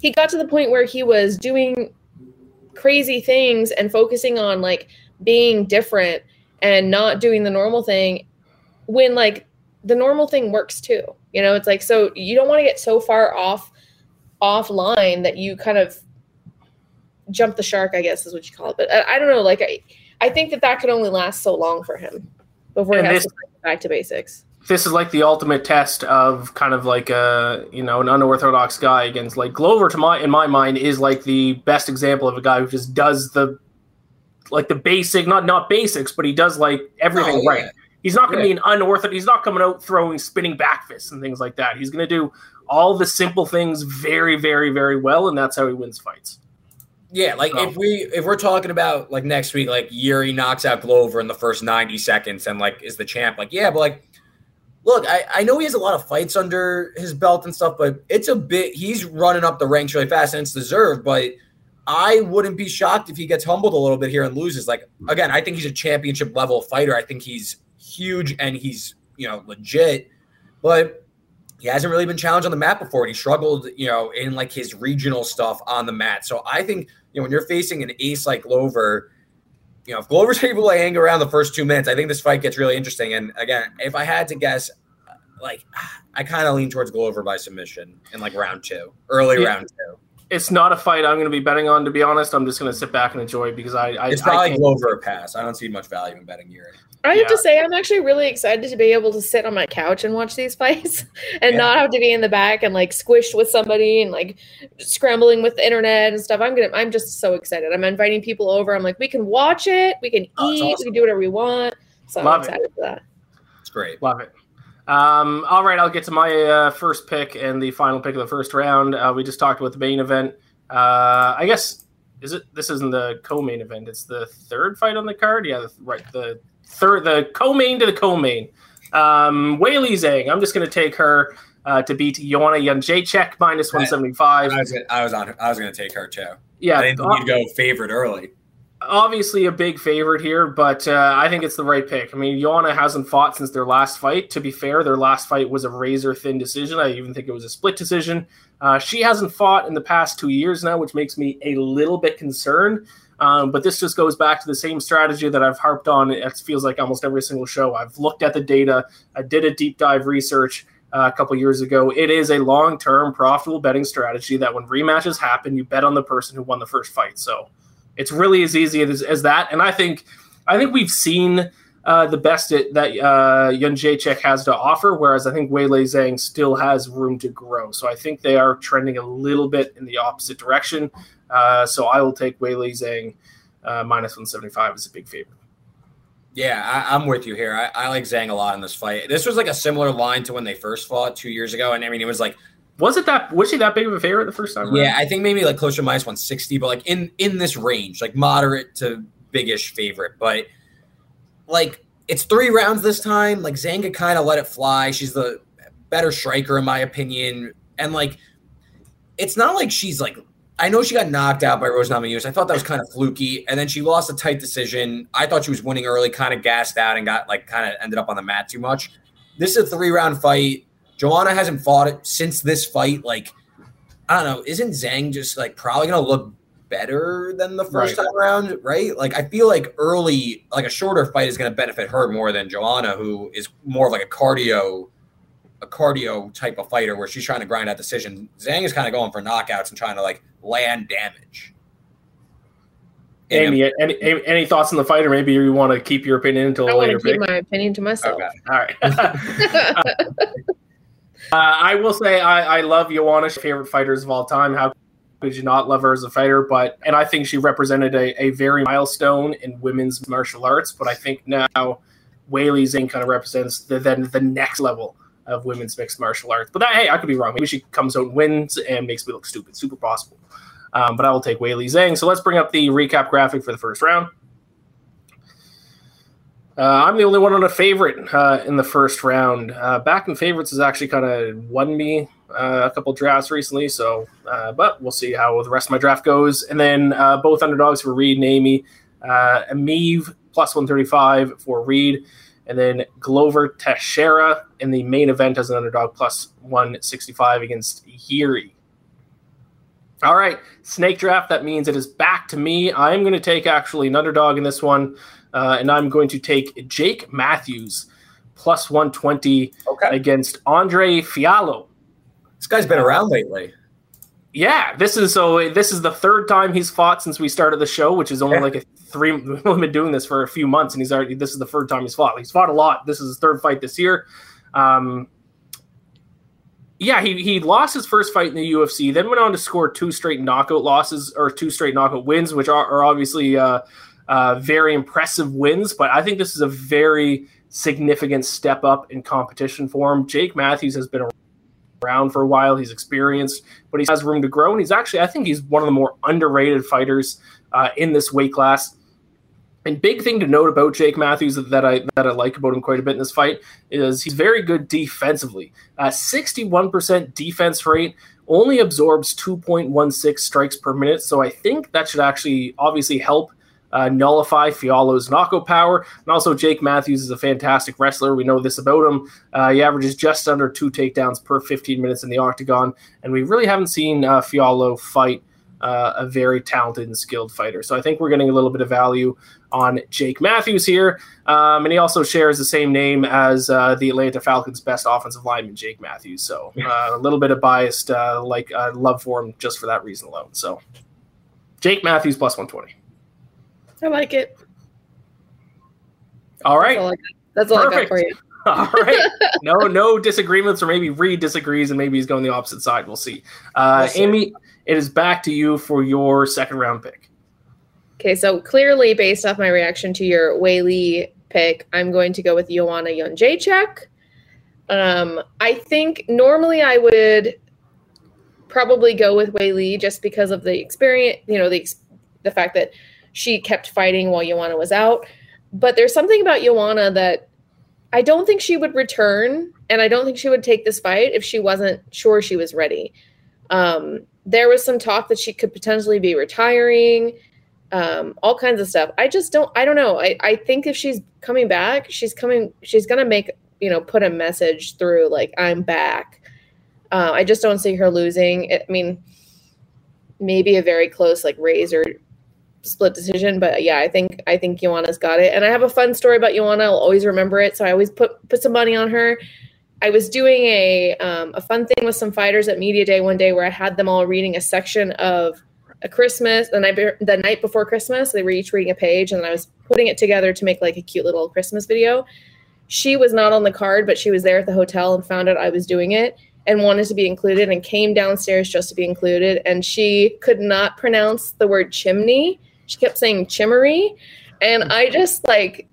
E: he got to the point where he was doing crazy things and focusing on like being different and not doing the normal thing when like the normal thing works too. You know, it's like so you don't want to get so far off offline that you kind of jump the shark, I guess is what you call it. But I, I don't know, like I I think that that could only last so long for him before and he has this, to back to basics.
C: This is like the ultimate test of kind of like a you know an unorthodox guy against like Glover. To my in my mind is like the best example of a guy who just does the like the basic not not basics, but he does like everything oh, yeah. right. He's not going to yeah. be an unorthodox. He's not coming out throwing spinning back fists and things like that. He's going to do all the simple things very, very, very well, and that's how he wins fights.
D: Yeah, like so. if we if we're talking about like next week, like Yuri knocks out Glover in the first ninety seconds and like is the champ, like yeah, but like look, I, I know he has a lot of fights under his belt and stuff, but it's a bit he's running up the ranks really fast and it's deserved, but I wouldn't be shocked if he gets humbled a little bit here and loses. Like again, I think he's a championship level fighter. I think he's huge and he's, you know, legit, but he hasn't really been challenged on the mat before. And he struggled, you know, in like his regional stuff on the mat. So I think, you know, when you're facing an ace like Glover, you know, if Glover's <laughs> able to hang around the first two minutes, I think this fight gets really interesting. And again, if I had to guess, like I kind of lean towards Glover by submission in like round two, early yeah. round two.
C: It's not a fight I'm going to be betting on. To be honest, I'm just going to sit back and enjoy it because I. I
D: it's probably I Glover a pass. I don't see much value in betting Yuri.
E: I have yeah. to say, I'm actually really excited to be able to sit on my couch and watch these <laughs> fights and yeah. not have to be in the back and like squished with somebody and like scrambling with the internet and stuff. I'm gonna, I'm just so excited. I'm inviting people over. I'm like, we can watch it, we can oh, eat, awesome. we can do whatever we want. So Love I'm excited it. for that.
D: It's great.
C: Love it. Um, all right, I'll get to my uh, first pick and the final pick of the first round. Uh, we just talked about the main event. Uh, I guess is it? This isn't the co-main event. It's the third fight on the card. Yeah, right. The third, the co-main to the co-main. Um, Weili Zhang. I'm just going to take her uh, to beat Joanna Jędrzejczyk minus 175.
D: I, was, I was on. I was going to take her too. Yeah, I didn't think you'd go favorite early.
C: Obviously, a big favorite here, but uh, I think it's the right pick. I mean, Joanna hasn't fought since their last fight. To be fair, their last fight was a razor thin decision. I even think it was a split decision. Uh, she hasn't fought in the past two years now, which makes me a little bit concerned. Um, but this just goes back to the same strategy that I've harped on. It feels like almost every single show. I've looked at the data. I did a deep dive research uh, a couple years ago. It is a long term profitable betting strategy that when rematches happen, you bet on the person who won the first fight. So it's really as easy as, as that. And I think I think we've seen uh, the best it, that uh, Jędrzejczyk has to offer, whereas I think Weili Zhang still has room to grow. So I think they are trending a little bit in the opposite direction. Uh, so I will take Weili Zhang uh, minus 175 as a big favorite.
D: Yeah, I, am with you here. I, I, like Zhang a lot in this fight. This was like a similar line to when they first fought two years ago, and I mean, it was like,
C: was it that? Was she that big of a favorite the first time?
D: Yeah, I think maybe like closer to minus 160, but like in in this range, like moderate to biggish favorite. But like it's three rounds this time. Like Zhang kind of let it fly. She's the better striker in my opinion, and like it's not like she's like I know she got knocked out by Rose Namajunas. I thought that was kind of fluky, and then she lost a tight decision. I thought she was winning early, kind of gassed out, and got like kind of ended up on the mat too much. This is a three round fight. Joanna hasn't fought it since this fight. Like I don't know, isn't Zhang just like probably gonna look better than the first right. time around, right? Like I feel like early, like a shorter fight is gonna benefit her more than Joanna, who is more of like a cardio a cardio type of fighter where she's trying to grind out decision. Zhang is kind of going for knockouts and trying to like land damage.
C: Amy, any, any thoughts on the fight, or maybe you want to keep your opinion until I a later?
E: I keep pick? my opinion to myself. Okay.
C: All right. <laughs> <laughs> uh, I will say I, I love Joanna, favorite fighters of all time. How could you not love her as a fighter? But and I think she represented a, a very milestone in women's martial arts. But I think now Weili Zhang kind of represents the then the next level of women's mixed martial arts. But hey, I could be wrong. Maybe she comes out and wins and makes me look stupid. Super possible. Um, but I will take Weili Zhang. So let's bring up the recap graphic for the first round. Uh, I'm the only one on a favorite uh, in the first round. Uh, back in favorites has actually kind of won me uh, a couple drafts recently. So, uh, but we'll see how the rest of my draft goes. And then uh, both underdogs for Reed and Amy. Uh, Emeev plus 135 for Reed and then Glover Teixeira in the main event as an underdog plus 165 against Yuri. All right, snake draft. That means it is back to me. I'm going to take actually an underdog in this one, uh, and I'm going to take Jake Matthews plus 120 okay. against Andre Fialho.
D: This guy's been around lately.
C: Yeah, this is so. This is the third time he's fought since we started the show, which is only yeah. like a three. <laughs> We've been doing this for a few months, and he's already. This is the third time he's fought. He's fought a lot. This is his third fight this year. Um, yeah, he he lost his first fight in the UFC, then went on to score two straight knockout losses or two straight knockout wins, which are, are obviously uh, uh, very impressive wins. But I think this is a very significant step up in competition for him. Jake Matthews has been around for a while. He's experienced, but he has room to grow. And he's actually, I think he's one of the more underrated fighters uh, in this weight class. And big thing to note about Jake Matthews that I that I like about him quite a bit in this fight is he's very good defensively. Uh, 61% defense rate, only absorbs 2.16 strikes per minute. So I think that should actually obviously help uh, nullify Fialho's knockout power. And also, Jake Matthews is a fantastic wrestler. We know this about him. Uh, he averages just under two takedowns per 15 minutes in the octagon. And we really haven't seen uh, Fialho fight uh, a very talented and skilled fighter. So I think we're getting a little bit of value on Jake Matthews here. Um, and he also shares the same name as uh, the Atlanta Falcons' best offensive lineman, Jake Matthews. So uh, a little bit of biased, uh, like uh, love for him just for that reason alone. So Jake Matthews plus 120.
E: I like it.
C: All right.
E: That's all, I got, all I got for you. <laughs>
C: all right. <laughs> No, no disagreements, or maybe Reed disagrees, and maybe he's going the opposite side. We'll see. Uh, we'll Amy, it is back to you for your second round pick.
E: Okay, so clearly, based off my reaction to your Weili pick, I'm going to go with Joanna Jędrzejczyk. Um, I think normally I would probably go with Weili just because of the experience, you know, the the fact that she kept fighting while Joanna was out. But there's something about Joanna that I don't think she would return, and I don't think she would take this fight if she wasn't sure she was ready. Um, there was some talk that she could potentially be retiring, um, all kinds of stuff. I just don't. I don't know. I, I think if she's coming back, she's coming. She's gonna make you know put a message through like I'm back. Uh, I just don't see her losing. I mean, maybe a very close like razor split decision. But yeah, I think I think Joanna's got it. And I have a fun story about Joanna. I'll always remember it. So I always put put some money on her. I was doing a um, a fun thing with some fighters at media day one day where I had them all reading a section of a Christmas the night the night before Christmas. They were each reading a page, and I was putting it together to make like a cute little Christmas video. She was not on the card, but she was there at the hotel and found out I was doing it and wanted to be included and came downstairs just to be included. And she could not pronounce the word chimney. She kept saying chimmery. And I just like,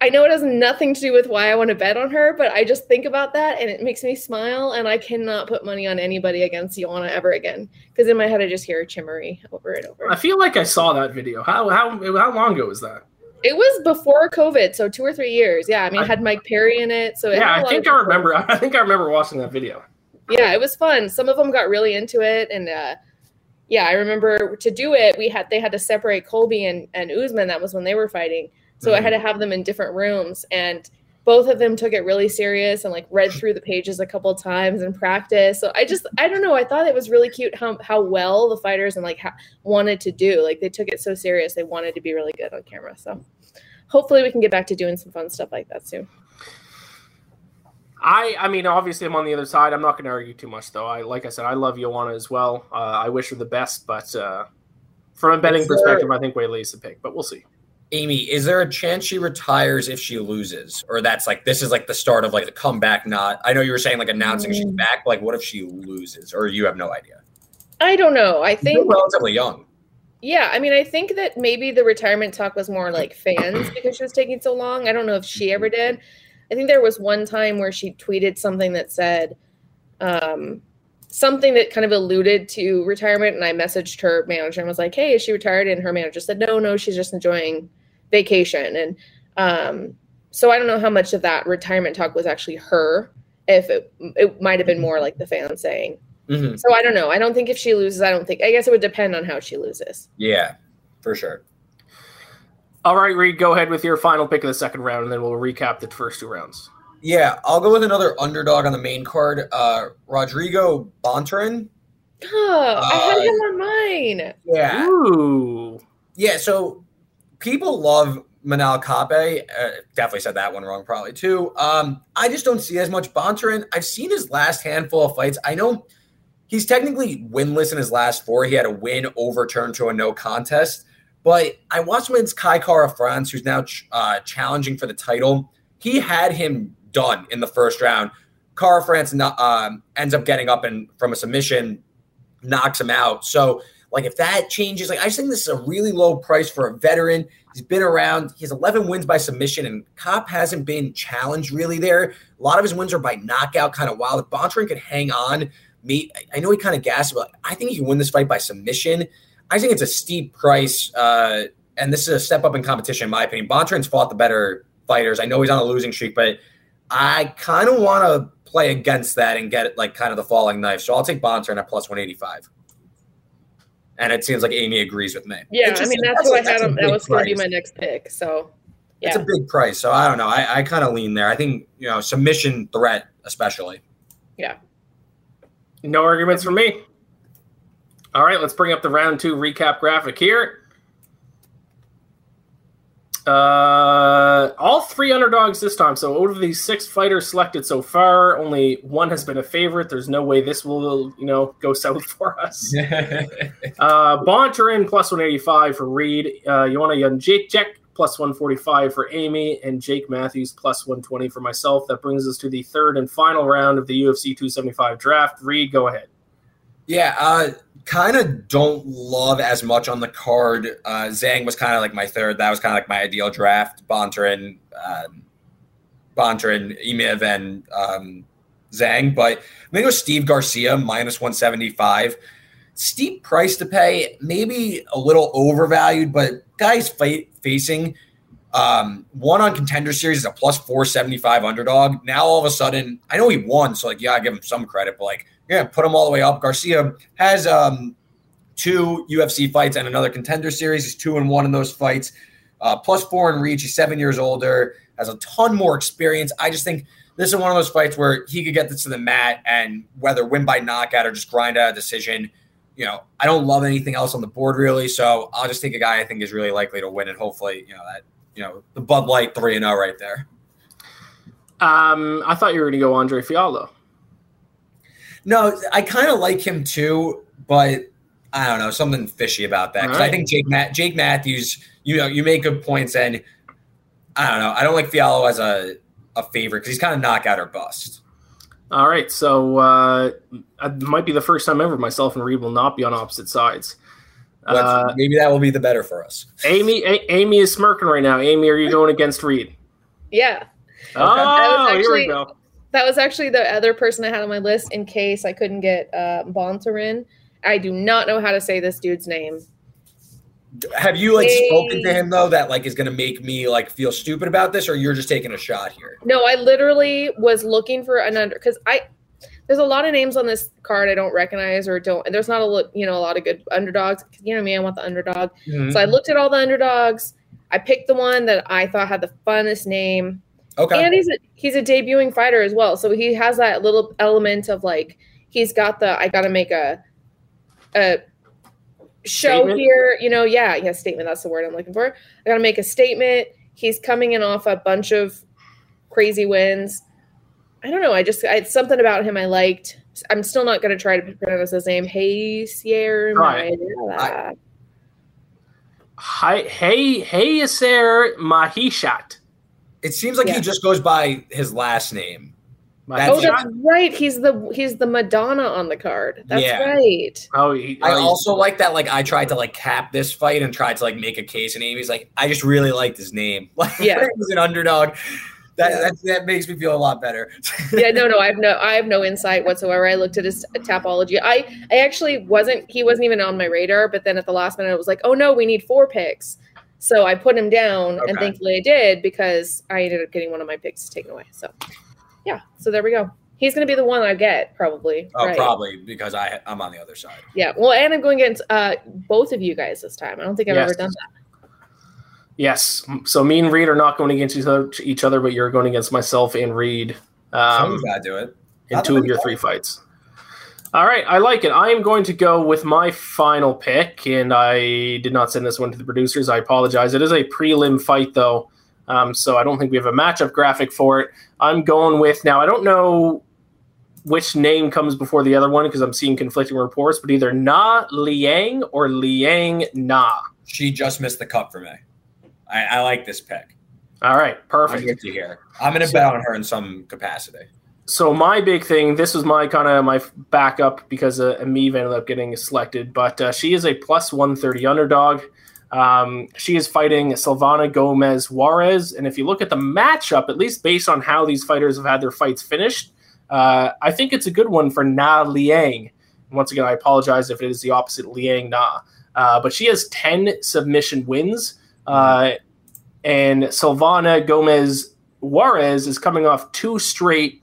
E: I know it has nothing to do with why I want to bet on her, but I just think about that and it makes me smile. And I cannot put money on anybody against Joanna ever again. Because in my head, I just hear chimmery over and over.
C: I feel like I saw that video. How how how long ago was that?
E: It was before COVID, so two or three years. Yeah, I mean, it had Mike Perry in it, so it
C: Yeah, I think I remember. <laughs> I think I remember watching that video.
E: yeah it was fun some of them got really into it and uh yeah i remember to do it we had they had to separate colby and and Usman. that was when they were fighting. So i had to mm-hmm. have them in different rooms and both of them took it really serious and like read through the pages a couple times and practice. So i just i don't know i thought it was really cute how how well the fighters and like how, wanted to do like they took it so serious they wanted to be really good on camera. So hopefully we can get back to doing some fun stuff like that soon
C: I I mean, obviously, I'm on the other side. I'm not going to argue too much, though. I like I said, I love Joanna as well. Uh, I wish her the best, but uh, from a betting
D: there-
C: perspective, I think Weili's the pick. But we'll see.
D: Amy, is there a chance she retires if she loses, or that's like this is like the start of like the comeback? Not, I know you were saying like announcing she's
E: Mm.
D: back. But like, what if she loses, or you have no idea?
E: i don't know i
D: She's
E: think
D: still relatively young.
E: Yeah, I mean, I think that maybe the retirement talk was more like fans because she was taking so long. I don't know if she ever did. I think there was one time where she tweeted something that said um, something that kind of alluded to retirement, and I messaged her manager and was like, "Hey, is she retired?" And her manager said, "No, no, she's just enjoying vacation." And um, so I don't know how much of that retirement talk was actually her. If it it might have been more like the fans saying.
D: Mhm.
E: So I don't know. I don't think if she loses, I don't think. I guess it would depend on how she loses.
D: Yeah, for sure.
C: All right, Reed, go ahead with your final pick of the second round, and then we'll recap the first two rounds.
D: Yeah, I'll go with another underdog on the main card, uh, Rodrigo Bontorin.
E: Oh, I had
D: Uh,
E: him on mine.
D: Yeah,
C: Ooh,
D: Yeah, so people love Manel Kape. Uh, definitely said that one wrong, probably too. Um, I just don't see as much Bontorin. I've seen his last handful of fights. I know he's technically winless in his last four. He had a win overturned to a no contest. But I watched him against Kai Kara France, who's now ch- uh, challenging for the title. He had him done in the first round. Kara France no- um, ends up getting up and from a submission, knocks him out. So like if that changes, like I just think this is a really low price for a veteran. He's been around. He has 11 wins by submission, and Cop hasn't been challenged really there. A lot of his wins are by knockout, kind of wild. If Bontorin could hang on, me, I know he kind of gassed, but I think he can win this fight by submission. I think it's a steep price, uh, and this is a step up in competition, in my opinion. Bontorin's fought the better fighters. I know he's on a losing streak, but I kind of want to play against that and get like kind of the falling knife. So I'll take Bontrain at plus 185 and it seems like Amy agrees with me.
E: Yeah,
D: It's
E: I mean that's, who
D: a-
E: I had
D: a
E: him. That was going to be my next pick. So
D: It's a big price, so I don't know. I, I kind of lean there. I think you know submission threat, especially. Yeah.
C: No arguments from me. All right, let's bring up the round two recap graphic here. Uh, all three underdogs this time. So out of these six fighters selected so far, only one has been a favorite. There's no way this will, you know, go <laughs> south for us. <laughs> Uh, Bontorin plus 185 for Reed. Uh, Joanna Jacek plus 145 for Amy, and Jake Matthews plus 120 for myself. That brings us to the third and final round of the UFC 275 draft. Reed, go ahead.
D: Yeah, uh, kind of don't love as much on the card. Uh, Zhang was kind of like my third. That was kind of like my ideal draft. Bontorin, um, Bontorin, Emeev, and um, Zhang. But I'm going to go Steve Garcia, minus 175. Steep price to pay, maybe a little overvalued, but guys fight, facing um, one on contender series is a plus 475 underdog. Now all of a sudden, I know he won, so like, yeah, I give him some credit, but like, yeah, put him all the way up. Garcia has um, two UFC fights and another contender series. He's two and one in those fights. Uh, plus four in reach. He's seven years older, has a ton more experience. I just think this is one of those fights where he could get this to the mat and whether win by knockout or just grind out a decision. You know, I don't love anything else on the board really, so I'll just take a guy I think is really likely to win, and hopefully, you know that you know the Bud Light three and zero right there.
C: Um, I thought you were going to go Andre Fialho.
D: No, I kind of like him too, but I don't know, something fishy about that. Because
C: All
D: I think Jake Matt Jake Matthews, you know, you make good points, and I don't know. I don't like Fialho as a a favorite because he's kind of knockout or bust.
C: All right, so uh, it might be the first time ever myself and Reed will not be on opposite sides. Uh,
D: maybe that will be the better for us.
C: Amy, A- Amy is smirking right now. Amy, are you <laughs> going against Reed?
E: Yeah.
C: Oh,
E: was
C: here we go.
E: That was actually the other person I had on my list in case I couldn't get uh, Bontorin. I do not know how to say this dude's name.
D: Have you like
E: Hey.
D: spoken to him though that like is going to make me like feel stupid about this, or you're just taking a shot here?
E: No, I literally was looking for an under because I there's a lot of names on this card I don't recognize or don't. And there's not a you know a lot of good underdogs. You know me, I want the underdog. So I looked at all the underdogs. I picked the one that I thought had the funnest name.
D: Okay.
E: And he's a he's a debuting fighter as well. So he has that little element of like he's got the I gotta make a a show
C: Statement?
E: here, you know, yeah, yeah, statement, that's the word I'm looking for. I gotta make a statement. He's coming in off a bunch of crazy wins. I don't know. I just I, something about him I liked. I'm still not gonna try to pronounce his name. Hey Sierra.
C: Right. Hi, hey, hey, Hayisaer Maheshate.
D: It seems like
E: Yeah.
D: he just goes by his last name.
E: Oh,
C: Maheshate?
E: that's right. He's the he's the Madonna on the card. That's
D: Yeah.
E: right.
C: Oh, he,
D: I
C: oh, he's-
D: also like that. Like I tried to like cap this fight and tried to like make a case, and Amy's like, I just really liked his name. <laughs> Like
E: Yeah. <laughs>
D: he's an underdog. That,
E: Yeah.
D: that that makes me feel a lot better. <laughs>
E: yeah, no, no, I have no, I have no insight whatsoever. I looked at his tapology. I, I actually wasn't, he wasn't even on my radar. But then at the last minute, it was like, oh no, we need four picks. So I put him down, and thankfully I did because I ended up getting one of my picks taken away. So, yeah, so there we go. He's going to be the one I get probably.
D: Oh,
E: right.
D: probably because I I'm on the other side.
E: Yeah. Well, and I'm going against uh, both of you guys this time. I don't think I've
C: Yes.
E: ever done that.
C: yes. So me and Reed are not going against each other, each other but you're going against myself and Reed um,
D: Someone's gotta do it.
C: in two of your
D: many
C: three fights. All right, I like it. I am going to go with my final pick, and I did not send this one to the producers. I apologize. It is a prelim fight, though, um, so I don't think we have a matchup graphic for it. I'm going with now. I don't know which name comes before the other one because I'm seeing conflicting reports, but either Na Liang or Liang Na.
D: She just missed the cut for me. I, I like this pick.
C: All right,
D: I'm
C: perfect.
D: to hear. I'm gonna
C: So-
D: bet on her in some capacity.
C: So my big thing this was my kind of my backup because uh, ended up getting selected but uh, she is a plus 130 underdog. Um, she is fighting Silvana Gomez Juarez and if you look at the matchup at least based on how these fighters have had their fights finished uh, I think it's a good one for Na Liang. Once again I apologize if it is the opposite Liang Na uh, but she has 10 submission wins uh, and Silvana Gomez Juarez is coming off two straight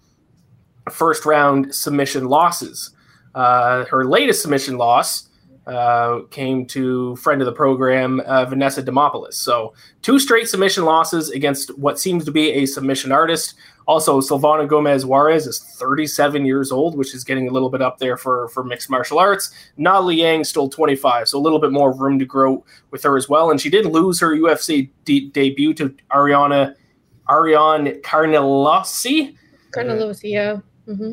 C: first round submission losses. Uh, her latest submission loss uh, came to friend of the program, uh, Vanessa Demopoulos. So, two straight submission losses against what seems to be a submission artist. Also, Silvana Gomez Juarez is 37 years old, which is getting a little bit up there for, for mixed martial arts. Na Liang still 25, so a little bit more room to grow with her as well. And she did lose her UFC de- debut to Ariana Ariane Carnelossi.
E: Carlos, yeah. Hmm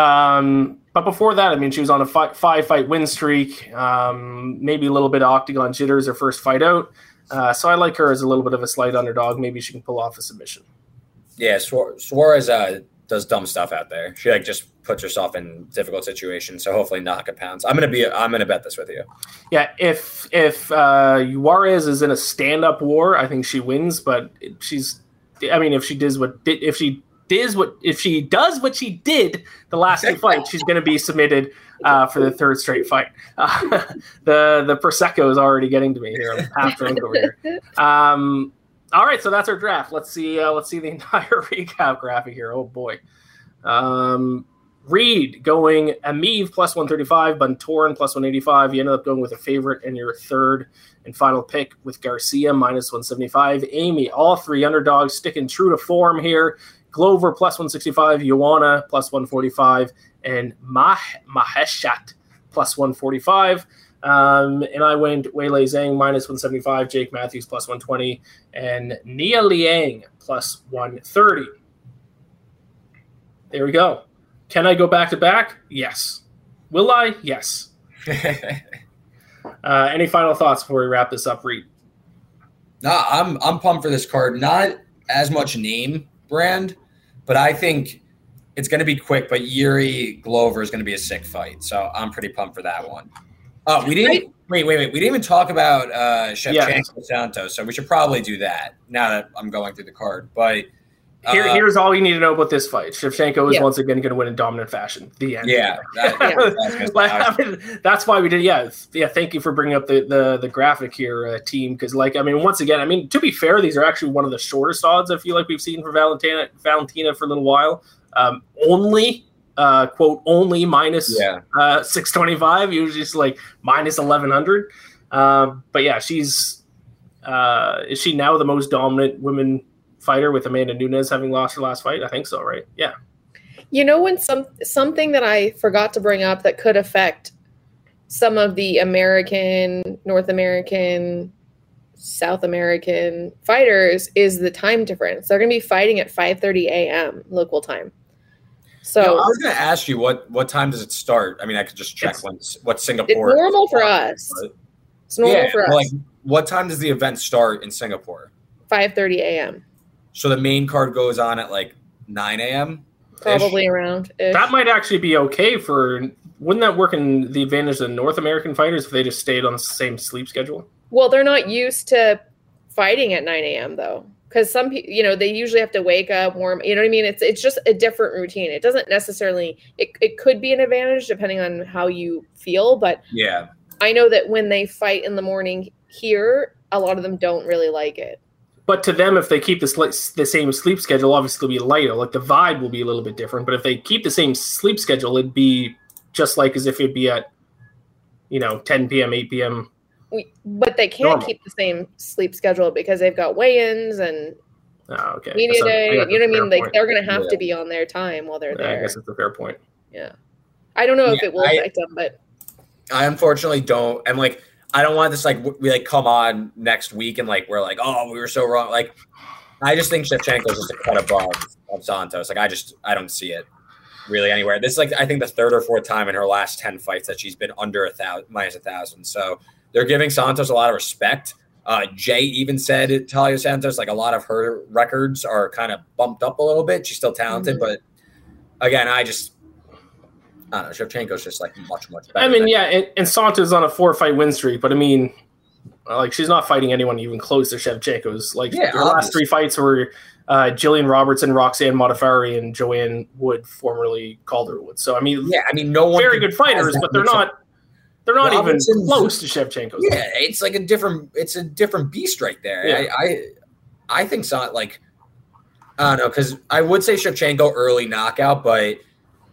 C: Um, but before that, I mean, she was on a fi- five fight win streak, um, maybe a little bit of octagon jitters her first fight out. Uh, so I like her as a little bit of a slight underdog. Maybe she can pull off a submission.
D: Yeah, Suar- Suarez uh, does dumb stuff out there. She like just puts herself in difficult situations. So hopefully knockout pounds. I'm gonna be. I'm gonna bet this with you.
C: Yeah, if if uh, Juarez is in a stand up war, I think she wins. But she's, I mean, if she does what did if she does what if she does what she did the last two fights, she's going to be submitted uh, for the third straight fight. Uh, <laughs> the the prosecco is already getting to me here. I'm half drunk over here. Um, all right, so that's our draft. Let's see. Uh, let's see the <laughs> entire recap graphic here. Oh boy. Um, Reed going Emeev plus 135, Bontorin plus 185. You ended up going with a favorite and your third and final pick with Garcia minus 175. Amy, all three underdogs sticking true to form here. Glover plus 165, Joanna plus 145, and Mah- Maheshate plus 145. Um, and I went Weili Zhang minus 175, Jake Matthews plus 120, and Na Liang plus 130. There we go. Can I go back to back? Yes. Will I? Yes. <laughs> Uh, any final thoughts before we wrap this up, Reed?
D: No, I'm I'm pumped for this card. Not as much name brand, but I think it's going to be quick. But Jiri Glover is going to be a sick fight, so I'm pretty pumped for that one. Oh, we didn't wait, wait, wait. We didn't even talk about uh, Shevchenko
C: Yeah.
D: Santos, so we should probably do that now that I'm going through the card. But
C: Here,
D: uh,
C: here's all you need to know about this fight. Shevchenko is
E: Yeah.
C: once again going to win in dominant fashion. The end.
D: yeah, that- <laughs>
E: Yeah.
D: that's
C: Like, I mean, that's why we did. Yeah, yeah. Thank you for bringing up the the, the graphic here, uh, team. Because, like, I mean, once again, I mean, to be fair, these are actually one of the shortest odds I feel like we've seen for Valentina Valentina for a little while. Um, only uh, quote only minus
D: yeah.
C: uh, six twenty five. Usually, it's like minus eleven hundred. Um, but yeah, she's uh, is she now the most dominant women fighter with Amanda Nunes having lost her last fight? I think so, right? Yeah.
E: You know when some something that I forgot to bring up that could affect some of the American, North American, South American fighters is the time difference. They're going to be fighting at 5:30 a.m. local time. So
D: You know, I was going to ask you what what time does it start? I mean, I could just check
C: It's-
D: when what Singapore.
E: it's normal for us.
D: But-
E: It's normal
D: yeah,
E: for us.
D: like what time does the event start in Singapore?
E: 5:30 a.m.
D: So the main card goes on at like 9 a.m.
E: Probably around.
C: That might actually be okay for. Wouldn't that work in the advantage of North American fighters if they just stayed on the same sleep schedule?
E: Well, they're not used to fighting at 9 a.m. though, because some people, you know, they usually have to wake up, warm. You know what I mean? It's it's just a different routine. It doesn't necessarily. It it could be an advantage depending on how you feel, but
D: Yeah,
E: I know that when they fight in the morning here, a lot of them don't really like it.
C: But to them, if they keep the, sli- the same sleep schedule, obviously it'll be lighter. Like the vibe will be a little bit different. But if they keep the same sleep schedule, it'd be just like as if it'd be at, you know, 10 p.m., 8 p.m.
E: We, but they can't
C: Normal.
E: keep the same sleep schedule because they've got weigh-ins and
C: Oh, okay.
E: media
C: That's
E: day. You know what I
C: a
E: mean? Like
C: point.
E: they're going to have
D: Yeah.
E: to be on their time while they're
C: Yeah, I guess that's a fair point.
E: Yeah. I don't know if it will
D: I-
E: affect them, but
D: I unfortunately don't. And like, I don't want this like we like come on next week and like we're like, oh, we were so wrong. Like, I just think Shevchenko's just a cut above of Santos. Like, I just I don't see it really anywhere. This is like I think the third or fourth time in her last ten fights that she's been under a thousand minus a thousand. So they're giving Santos a lot of respect. Uh, Jay even said Taila Santos like a lot of her records are kind of bumped up a little bit. She's still talented,
E: Mhm.
D: but again, I just I don't know. Shevchenko's just like much much better.
C: I mean, yeah, and, and Santos on a four fight win streak, but I mean, like she's not fighting anyone even close to Shevchenko's. Like
D: Yeah,
C: her last three fights were uh, Jillian Robertson, Roxanne Modafferi, and Joanne Wood, formerly Calderwood. So I mean,
D: Yeah, I mean, no one.
C: very good fighters, but they're not. They're not even close to Shevchenko's.
D: Yeah, it's like a different. It's a different beast right there.
C: Yeah.
D: I, I, I think so. Like, I don't know, because I would say Shevchenko early knockout, but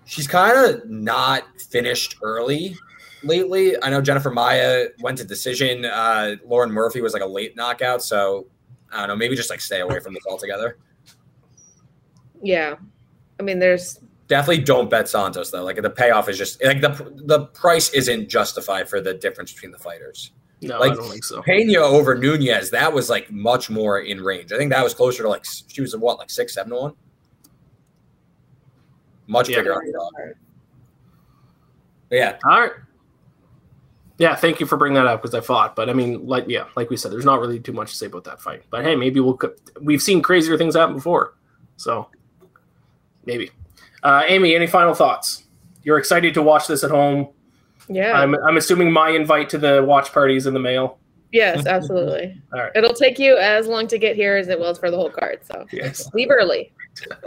D: she's kind of not finished early lately. I know Jennifer Maia went to decision. Uh, Lauren Murphy was like a late knockout, so I don't know. Maybe just like stay away from this altogether.
E: yeah. I mean, there's
D: Definitely don't bet Santos though. Like the payoff is just like the the price isn't justified for the difference between the fighters.
C: No,
D: Like-
C: I don't think so.
D: Pena over Nunes, that was like much more in range. I think that was closer to like she was what, like six, seven to one? Much
C: Yeah.
D: bigger underdog. But yeah,
C: All right. Yeah, thank you for bringing that up because I thought, but I mean, like, yeah, like we said, there's not really too much to say about that fight. But hey, maybe we'll. We've seen crazier things happen before, so maybe. Uh, Amy, any final thoughts? You're excited to watch this at home.
E: yeah.
C: I'm, I'm assuming my invite to the watch party is in the mail.
E: yes, absolutely. <laughs>
C: All right.
E: It'll take you as long to get here as it will for the whole card. So
C: Yes.
E: leave early. <laughs>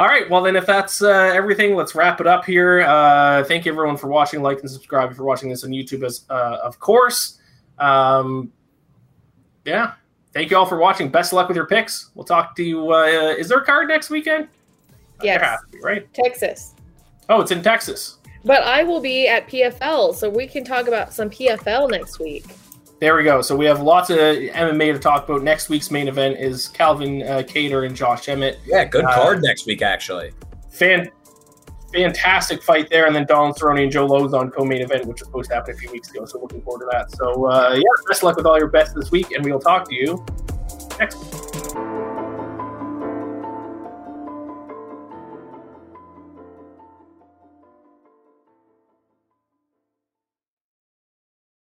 C: All right. Well, then, if that's uh, everything, let's wrap it up here. Uh, thank you, everyone, for watching. Like and subscribe if you're watching this on YouTube, as uh, of course. Um, yeah. Thank you all for watching. Best of luck with your picks. We'll talk to you. Uh, is there a card next weekend?
E: Yes,
C: has to be, right?
E: Texas.
C: Oh, it's in Texas.
E: But I will be at PFL, so we can talk about some PFL next week.
C: There we go. So we have lots of MMA to talk about. Next week's main event is Calvin uh, Kattar and Josh Emmett.
D: yeah, good
C: Uh,
D: card next week actually.
C: Fan, fantastic fight there. And then Donald Cerrone and Joe Lauzon co-main event, which was supposed to happen a few weeks ago. So looking forward to that. So uh, yeah, best luck with all your bets this week, and we'll talk to you next week.